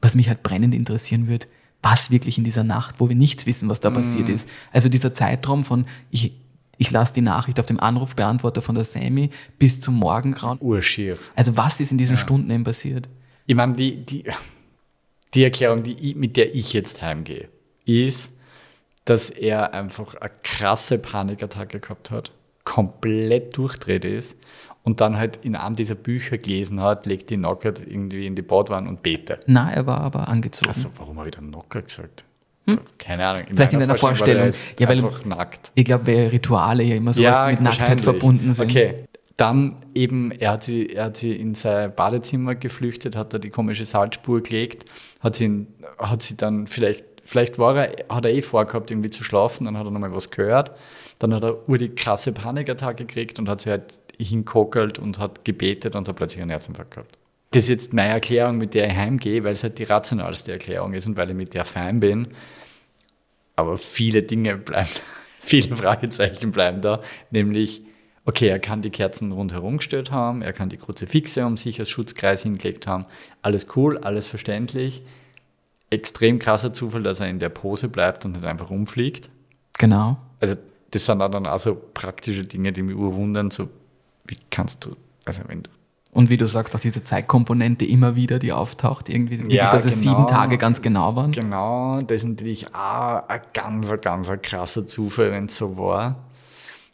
Was mich halt brennend interessieren wird, was wirklich in dieser Nacht, wo wir nichts wissen, was da passiert ist. Also dieser Zeitraum von, ich, ich lasse die Nachricht auf dem Anrufbeantworter von der Sammy bis zum Morgengrauen. Urschier. Also was ist in diesen Stunden eben passiert? Ich meine, die, die, die Erklärung, die ich, mit der ich jetzt heimgehe, ist, dass er einfach eine krasse Panikattacke gehabt hat, komplett durchdreht ist und dann halt in einem dieser Bücher gelesen hat, legt die Knocker irgendwie in die Badwanne und bete. Na, er war aber angezogen. Also, warum habe ich dann Knocker gesagt? Keine Ahnung. Vielleicht in deiner Vorstellung. jetzt Ja, weil- einfach nackt. Ich glaube, weil Rituale ja immer sowas mit Nacktheit verbunden sind. Okay. Dann eben, er hat, sie, er hat sie in sein Badezimmer geflüchtet, hat da die komische Salzspur gelegt, hat sie, hat sie dann vielleicht, vielleicht war er, hat er eh vorgehabt, irgendwie zu schlafen, dann hat er nochmal was gehört, dann hat er ur die krasse Panikattacke gekriegt und hat sie halt hinkokelt und hat gebetet und hat plötzlich einen Herzinfarkt gehabt. Das ist jetzt meine Erklärung, mit der ich heimgehe, weil es halt die rationalste Erklärung ist und weil ich mit der fein bin. Aber viele Dinge bleiben, *laughs* viele Fragezeichen bleiben da, nämlich, okay, er kann die Kerzen rundherum gestellt haben, er kann die Kruzifixe um sich als Schutzkreis hingelegt haben, alles cool, alles verständlich. Extrem krasser Zufall, dass er in der Pose bleibt und nicht einfach umfliegt. Genau. Also, das sind auch dann auch so praktische Dinge, die mich urwundern, so, wie kannst du, also wenn du Und wie du sagst, auch diese Zeitkomponente immer wieder, die auftaucht, irgendwie, wirklich, Ja, dass es genau. sieben Tage ganz genau waren. Genau, das ist natürlich auch ein ganz, ganz krasser Zufall, wenn es so war.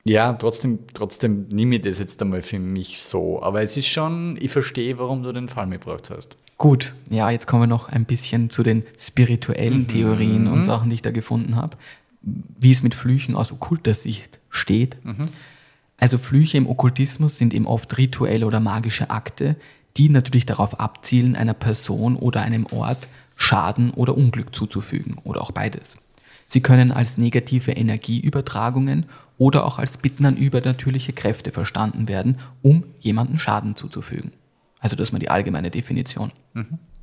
Ja, trotzdem, trotzdem nehme ich das jetzt einmal für mich so. Aber es ist schon, ich verstehe, warum du den Fall mitgebracht hast. Gut, ja, jetzt kommen wir noch ein bisschen zu den spirituellen Mhm. Theorien und Sachen, die ich da gefunden habe. Wie es mit Flüchen aus okkulter Sicht steht. Mhm. Also Flüche im Okkultismus sind eben oft rituelle oder magische Akte, die natürlich darauf abzielen, einer Person oder einem Ort Schaden oder Unglück zuzufügen oder auch beides. Sie können als negative Energieübertragungen oder auch als Bitten an übernatürliche Kräfte verstanden werden, um jemanden Schaden zuzufügen. Also das ist mal die allgemeine Definition.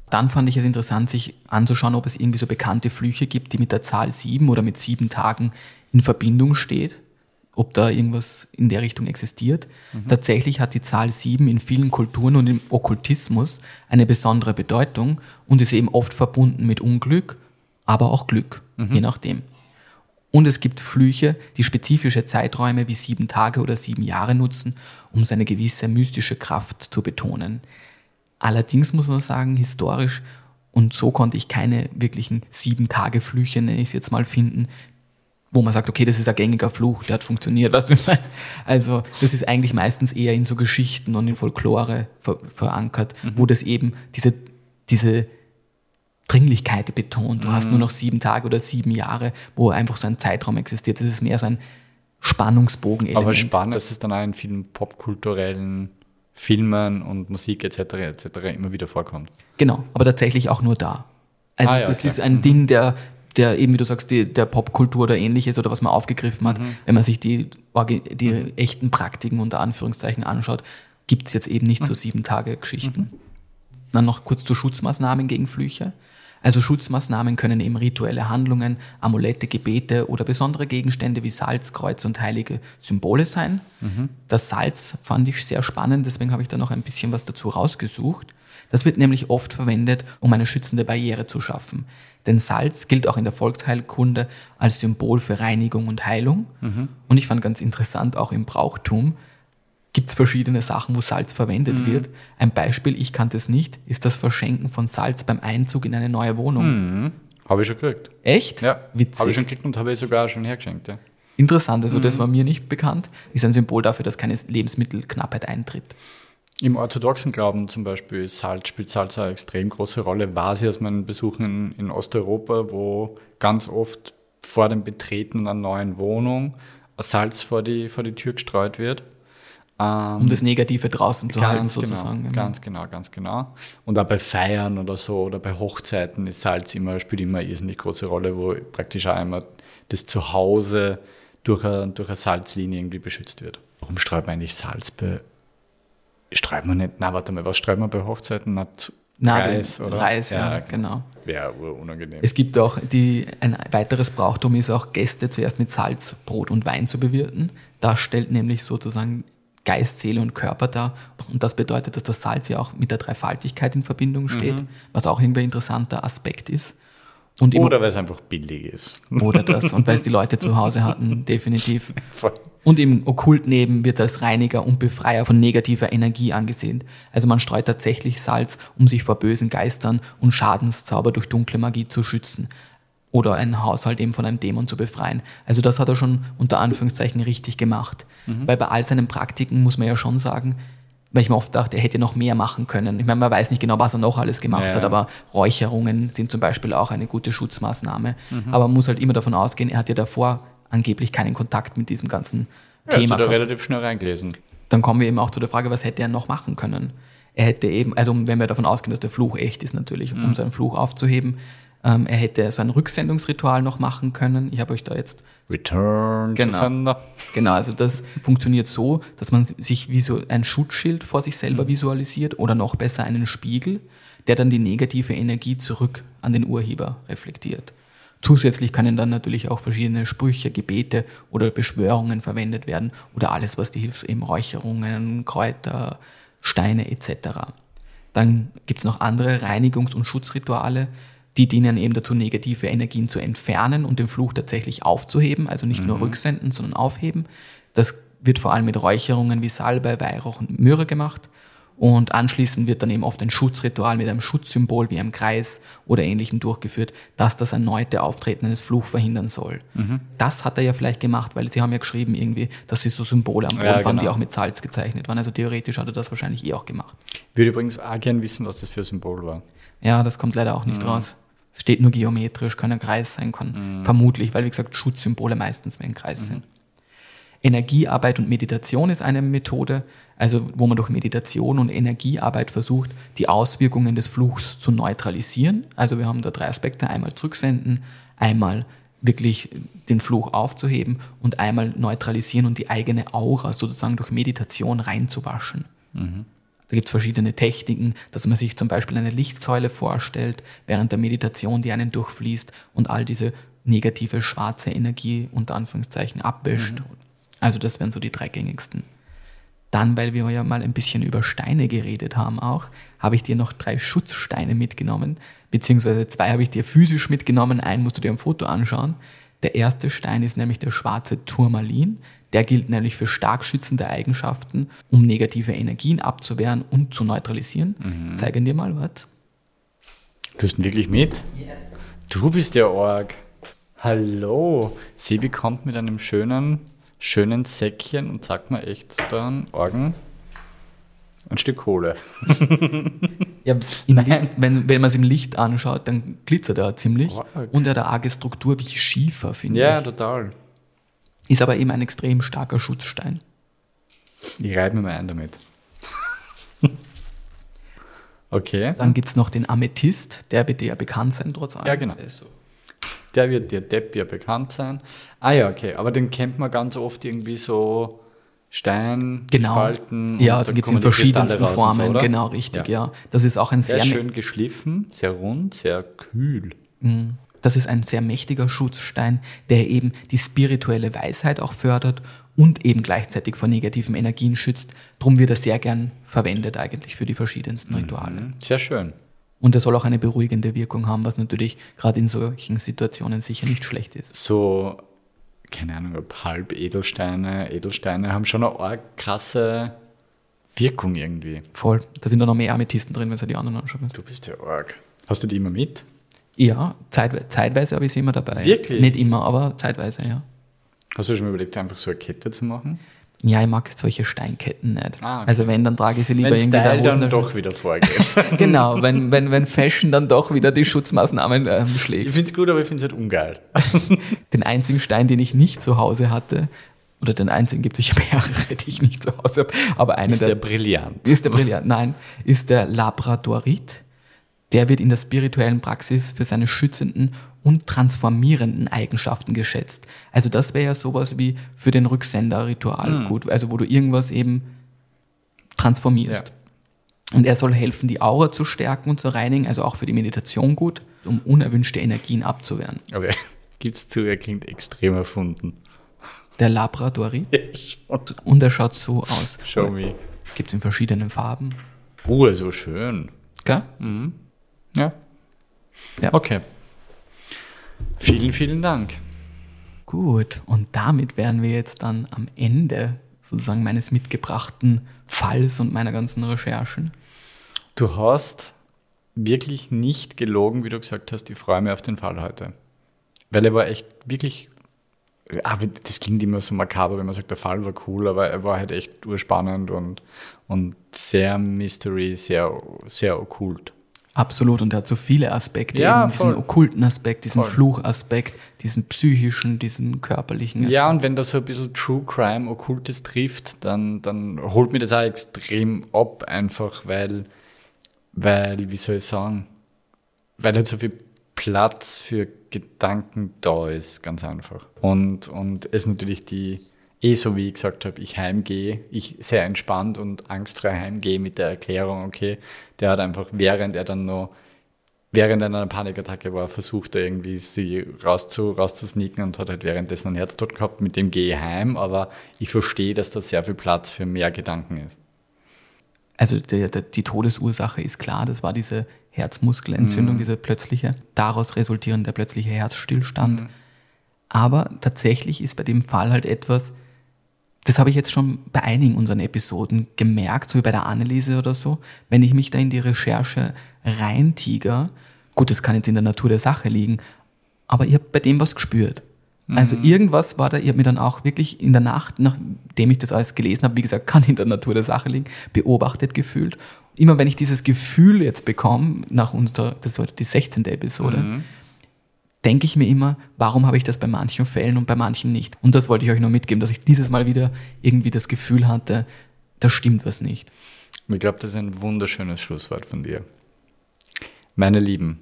Dann fand ich es interessant, sich anzuschauen, ob es irgendwie so bekannte Flüche gibt, die mit der Zahl sieben oder mit sieben Tagen in Verbindung steht, ob da irgendwas in der Richtung existiert. Tatsächlich hat die Zahl sieben in vielen Kulturen und im Okkultismus eine besondere Bedeutung und ist eben oft verbunden mit Unglück, aber auch Glück, je nachdem. Und es gibt Flüche, die spezifische Zeiträume wie sieben Tage oder sieben Jahre nutzen, um seine gewisse mystische Kraft zu betonen. Allerdings muss man sagen, historisch, und so konnte ich keine wirklichen sieben Tage Flüche, nenne ich es jetzt mal, finden, wo man sagt, okay, das ist ein gängiger Fluch, der hat funktioniert. *laughs* Weißt du, ich meine? Also das ist eigentlich meistens eher in so Geschichten und in Folklore ver verankert, wo das eben diese, diese Dringlichkeit betont. Du hast nur noch sieben Tage oder sieben Jahre, wo einfach so ein Zeitraum existiert. Das ist mehr so ein Spannungsbogen. Aber spannend, dass es dann auch in vielen popkulturellen Filmen und Musik etc. etc. immer wieder vorkommt. Genau, aber tatsächlich auch nur da. Also Ah ja, das okay. ist ein Ding, der, der eben, wie du sagst, die, der Popkultur oder ähnliches oder was man aufgegriffen hat, Mhm. wenn man sich die, die echten Praktiken unter Anführungszeichen anschaut, gibt es jetzt eben nicht so Mhm. sieben Tage Geschichten. Dann noch kurz zu Schutzmaßnahmen gegen Flüche. Also Schutzmaßnahmen können eben rituelle Handlungen, Amulette, Gebete oder besondere Gegenstände wie Salz, Kreuz und heilige Symbole sein. Das Salz fand ich sehr spannend, deswegen habe ich da noch ein bisschen was dazu rausgesucht. Das wird nämlich oft verwendet, um eine schützende Barriere zu schaffen. Denn Salz gilt auch in der Volksheilkunde als Symbol für Reinigung und Heilung. Und ich fand ganz interessant, auch im Brauchtum gibt es verschiedene Sachen, wo Salz verwendet wird. Ein Beispiel, ich kannte es nicht, ist das Verschenken von Salz beim Einzug in eine neue Wohnung. Habe ich schon gekriegt. Echt? Ja, Witzig. habe ich schon gekriegt und habe ich sogar schon hergeschenkt. Ja. Interessant, also das war mir nicht bekannt. Ist ein Symbol dafür, dass keine Lebensmittelknappheit eintritt. Im orthodoxen Glauben zum Beispiel ist Salz, spielt Salz eine extrem große Rolle. War sie aus meinen Besuchen in, in Osteuropa, wo ganz oft vor dem Betreten einer neuen Wohnung Salz vor die, vor die Tür gestreut wird. Ähm, Um das Negative draußen zu halten, Ganz sozusagen. Genau, ganz genau, ganz genau. Und auch bei Feiern oder so oder bei Hochzeiten ist Salz immer, spielt immer eine irrsinnig große Rolle, wo praktisch auch immer das Zuhause durch eine, durch eine Salzlinie irgendwie beschützt wird. Warum streut man eigentlich Salz bei. Streut man nicht, na warte mal, was streut man bei Hochzeiten? Nicht Na, Reis, den oder? Reis, ja, genau. Wäre unangenehm. Es gibt auch die, ein weiteres Brauchtum ist auch Gäste zuerst mit Salz, Brot und Wein zu bewirten. Das stellt nämlich sozusagen Geist, Seele und Körper dar. Und das bedeutet, dass das Salz ja auch mit der Dreifaltigkeit in Verbindung steht, was auch irgendwie ein interessanter Aspekt ist. Und oder weil es einfach billig ist. *laughs* oder das. Und weil es die Leute zu Hause hatten, *laughs* definitiv. Voll. Und im Okkultleben wird es als Reiniger und Befreier von negativer Energie angesehen. Also man streut tatsächlich Salz, um sich vor bösen Geistern und Schadenszauber durch dunkle Magie zu schützen. Oder einen Haushalt eben von einem Dämon zu befreien. Also das hat er schon unter Anführungszeichen richtig gemacht. Weil bei all seinen Praktiken muss man ja schon sagen, weil ich mir oft dachte, er hätte noch mehr machen können. Ich meine, man weiß nicht genau, was er noch alles gemacht Ja. hat, aber Räucherungen sind zum Beispiel auch eine gute Schutzmaßnahme. Aber man muss halt immer davon ausgehen, er hat ja davor angeblich keinen Kontakt mit diesem ganzen Ja, Thema er gehabt. relativ schnell reingelesen. Dann kommen wir eben auch zu der Frage, was hätte er noch machen können? Er hätte eben, also wenn wir davon ausgehen, dass der Fluch echt ist natürlich, um so einen Fluch aufzuheben, ähm, er hätte so ein Rücksendungsritual noch machen können. Ich habe euch da jetzt Return Genau. to Sender. Genau, also das funktioniert so, dass man sich wie so ein Schutzschild vor sich selber visualisiert oder noch besser einen Spiegel, der dann die negative Energie zurück an den Urheber reflektiert. Zusätzlich können dann natürlich auch verschiedene Sprüche, Gebete oder Beschwörungen verwendet werden oder alles, was dir hilft, eben Räucherungen, Kräuter, Steine etc. Dann gibt es noch andere Reinigungs- und Schutzrituale, die dienen eben dazu, negative Energien zu entfernen und den Fluch tatsächlich aufzuheben, also nicht nur rücksenden, sondern aufheben. Das wird vor allem mit Räucherungen wie Salbei, Weihrauch und Myrrhe gemacht. Und anschließend wird dann eben oft ein Schutzritual mit einem Schutzsymbol wie einem Kreis oder ähnlichem durchgeführt, das das erneute Auftreten eines Fluchs verhindern soll. Das hat er ja vielleicht gemacht, weil sie haben ja geschrieben irgendwie, dass sie so Symbole am Boden Ja, fanden, die genau. auch mit Salz gezeichnet waren. Also theoretisch hat er das wahrscheinlich eh auch gemacht. Ich würde übrigens auch gern wissen, was das für ein Symbol war. Ja, das kommt leider auch nicht Mhm. raus. Es steht nur geometrisch, kann ein Kreis sein, kann vermutlich, weil wie gesagt Schutzsymbole meistens mehr ein Kreis Mhm. sind. Energiearbeit und Meditation ist eine Methode, also wo man durch Meditation und Energiearbeit versucht, die Auswirkungen des Fluchs zu neutralisieren. Also wir haben da drei Aspekte, einmal zurücksenden, einmal wirklich den Fluch aufzuheben und einmal neutralisieren und die eigene Aura sozusagen durch Meditation reinzuwaschen. Da gibt es verschiedene Techniken, dass man sich zum Beispiel eine Lichtsäule vorstellt während der Meditation, die einen durchfließt und all diese negative schwarze Energie unter Anführungszeichen abwäscht. Also das wären so die drei gängigsten. Dann, weil wir ja mal ein bisschen über Steine geredet haben auch, habe ich dir noch drei Schutzsteine mitgenommen, beziehungsweise zwei habe ich dir physisch mitgenommen, einen musst du dir am Foto anschauen. Der erste Stein ist nämlich der schwarze Turmalin. Der gilt nämlich für stark schützende Eigenschaften, um negative Energien abzuwehren und zu neutralisieren. Mhm. Zeige dir mal was. Du hast ihn wirklich mit? Du bist der Org. Hallo. Sebi kommt mit einem schönen, schönen Säckchen und sagt mir echt dann, Orgen, ein Stück Kohle. Ja, im Licht, *laughs* wenn, wenn man es im Licht anschaut, dann glitzert er ziemlich. Arg. Und er hat eine arge Struktur wie Schiefer, finde Ja, ich. total. Ist aber eben ein extrem starker Schutzstein. Ich reibe mir mal ein damit. *laughs* okay. Dann gibt es noch den Amethyst, der wird dir ja bekannt sein, trotz allem. Ja, genau. Der so- Der wird dir Depp ja bekannt sein. Ah ja, okay. Aber den kennt man ganz oft irgendwie so Stein, Genau. Spalten. Ja, da gibt es in verschiedensten so, Formen. oder? genau, richtig, Ja. ja. Das ist auch ein Sehr sehr, schön geschliffen, sehr rund, sehr kühl. Das ist ein sehr mächtiger Schutzstein, der eben die spirituelle Weisheit auch fördert und eben gleichzeitig vor negativen Energien schützt. Drum wird er sehr gern verwendet eigentlich für die verschiedensten Rituale. Sehr schön. Und er soll auch eine beruhigende Wirkung haben, was natürlich gerade in solchen Situationen sicher nicht schlecht ist. So, keine Ahnung, ob Halbedelsteine, Edelsteine haben schon eine arg krasse Wirkung irgendwie. Voll. Da sind dann noch mehr Amethysten drin, wenn du die anderen anschaust. Du bist ja arg. Hast du die immer mit? Ja, zeit, zeitweise habe ich sie immer dabei. Wirklich? Nicht immer, aber zeitweise, ja. Hast du schon mal überlegt, einfach so eine Kette zu machen? Ja, ich mag solche Steinketten nicht. Ah, okay. Also wenn, dann trage ich sie lieber Wenn irgendwie Style der dann doch wieder vorgeht. *laughs* Genau, wenn, wenn, wenn Fashion dann doch wieder die Schutzmaßnahmen ich schlägt. finde es gut, aber ich finde es halt ungeil. *laughs* Den einzigen Stein, den ich nicht zu Hause hatte, oder den einzigen gibt es sicher mehrere, die ich nicht zu Hause habe, aber einer Ist der der, brillant. ist der brillant. Nein, ist der Labradorit. Der wird in der spirituellen Praxis für seine schützenden und transformierenden Eigenschaften geschätzt. Also das wäre ja sowas wie für den Rücksender-Ritual Hm. gut, also wo du irgendwas eben transformierst. Und er soll helfen, die Aura zu stärken und zu reinigen, also auch für die Meditation gut, um unerwünschte Energien abzuwehren. Aber *laughs* gib's zu, er klingt extrem erfunden. Der Labradorit. *laughs* Schon. Und er schaut so aus. Show me. Gibt es in verschiedenen Farben. Oh, so schön. Gell? Ja. Ja. Okay. Vielen, vielen Dank. Gut. Und damit wären wir jetzt dann am Ende sozusagen meines mitgebrachten Falls und meiner ganzen Recherchen. Du hast wirklich nicht gelogen, wie du gesagt hast, ich freue mich auf den Fall heute. Weil er war echt wirklich. Ah, das klingt immer so makaber, wenn man sagt, der Fall war cool, aber er war halt echt urspannend und, und sehr Mystery, sehr, sehr okkult. Absolut. Und er hat so viele Aspekte. Ja, eben diesen voll. okkulten Aspekt, diesen Voll. Fluchaspekt, diesen psychischen, diesen körperlichen Aspekt. Ja, und wenn da so ein bisschen True Crime, Okkultes trifft, dann, dann holt mir das auch extrem ab, einfach weil, weil, wie soll ich sagen, weil halt so viel Platz für Gedanken da ist, ganz einfach. Und, und es natürlich die, eh so wie ich gesagt habe, ich heimgehe, ich sehr entspannt und angstfrei heimgehe mit der Erklärung, okay, der hat einfach, während er dann noch während er in einer Panikattacke war, versucht er irgendwie sie rauszu, rauszusneaken und hat halt währenddessen einen Herztod gehabt, mit dem gehe ich heim, aber ich verstehe, dass da sehr viel Platz für mehr Gedanken ist. Also der, der, die Todesursache ist klar, das war diese Herzmuskelentzündung, diese plötzliche, daraus resultierende plötzliche Herzstillstand. Aber tatsächlich ist bei dem Fall halt etwas, das habe ich jetzt schon bei einigen unseren Episoden gemerkt, so wie bei der Anneliese oder so, wenn ich mich da in die Recherche reintiger, gut, das kann jetzt in der Natur der Sache liegen, aber ich habe bei dem was gespürt. Also irgendwas war da, ich habe mir dann auch wirklich in der Nacht, nachdem ich das alles gelesen habe, wie gesagt, *laughs* kann in der Natur der Sache liegen, beobachtet gefühlt. Immer wenn ich dieses Gefühl jetzt bekomme, nach unserer, das ist heute die 16. Episode, denke ich mir immer, warum habe ich das bei manchen Fällen und bei manchen nicht? Und das wollte ich euch nur mitgeben, dass ich dieses Mal wieder irgendwie das Gefühl hatte, da stimmt was nicht. Ich glaube, das ist ein wunderschönes Schlusswort von dir. Meine Lieben,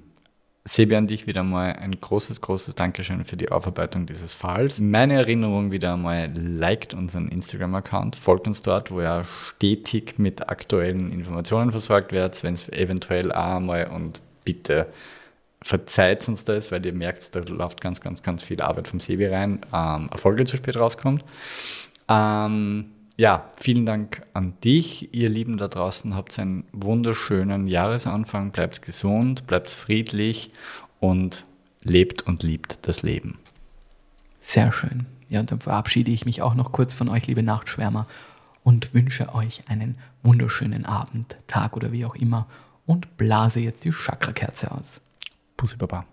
Sebi, an dich wieder mal ein großes, großes Dankeschön für die Aufarbeitung dieses Falls. Meine Erinnerung wieder einmal, liked unseren Instagram-Account, folgt uns dort, wo ihr stetig mit aktuellen Informationen versorgt werdet, wenn es eventuell auch einmal und bitte verzeiht uns das, weil ihr merkt, da läuft ganz, ganz, ganz viel Arbeit vom Sebi rein, ähm, Erfolge zu spät rauskommt. Ähm, ja, vielen Dank an dich, ihr Lieben da draußen. Habt einen wunderschönen Jahresanfang. Bleibt gesund, bleibt friedlich und lebt und liebt das Leben. Sehr schön. Ja, und dann verabschiede ich mich auch noch kurz von euch, liebe Nachtschwärmer, und wünsche euch einen wunderschönen Abend, Tag oder wie auch immer und blase jetzt die Chakrakerze aus. Pussy Baba.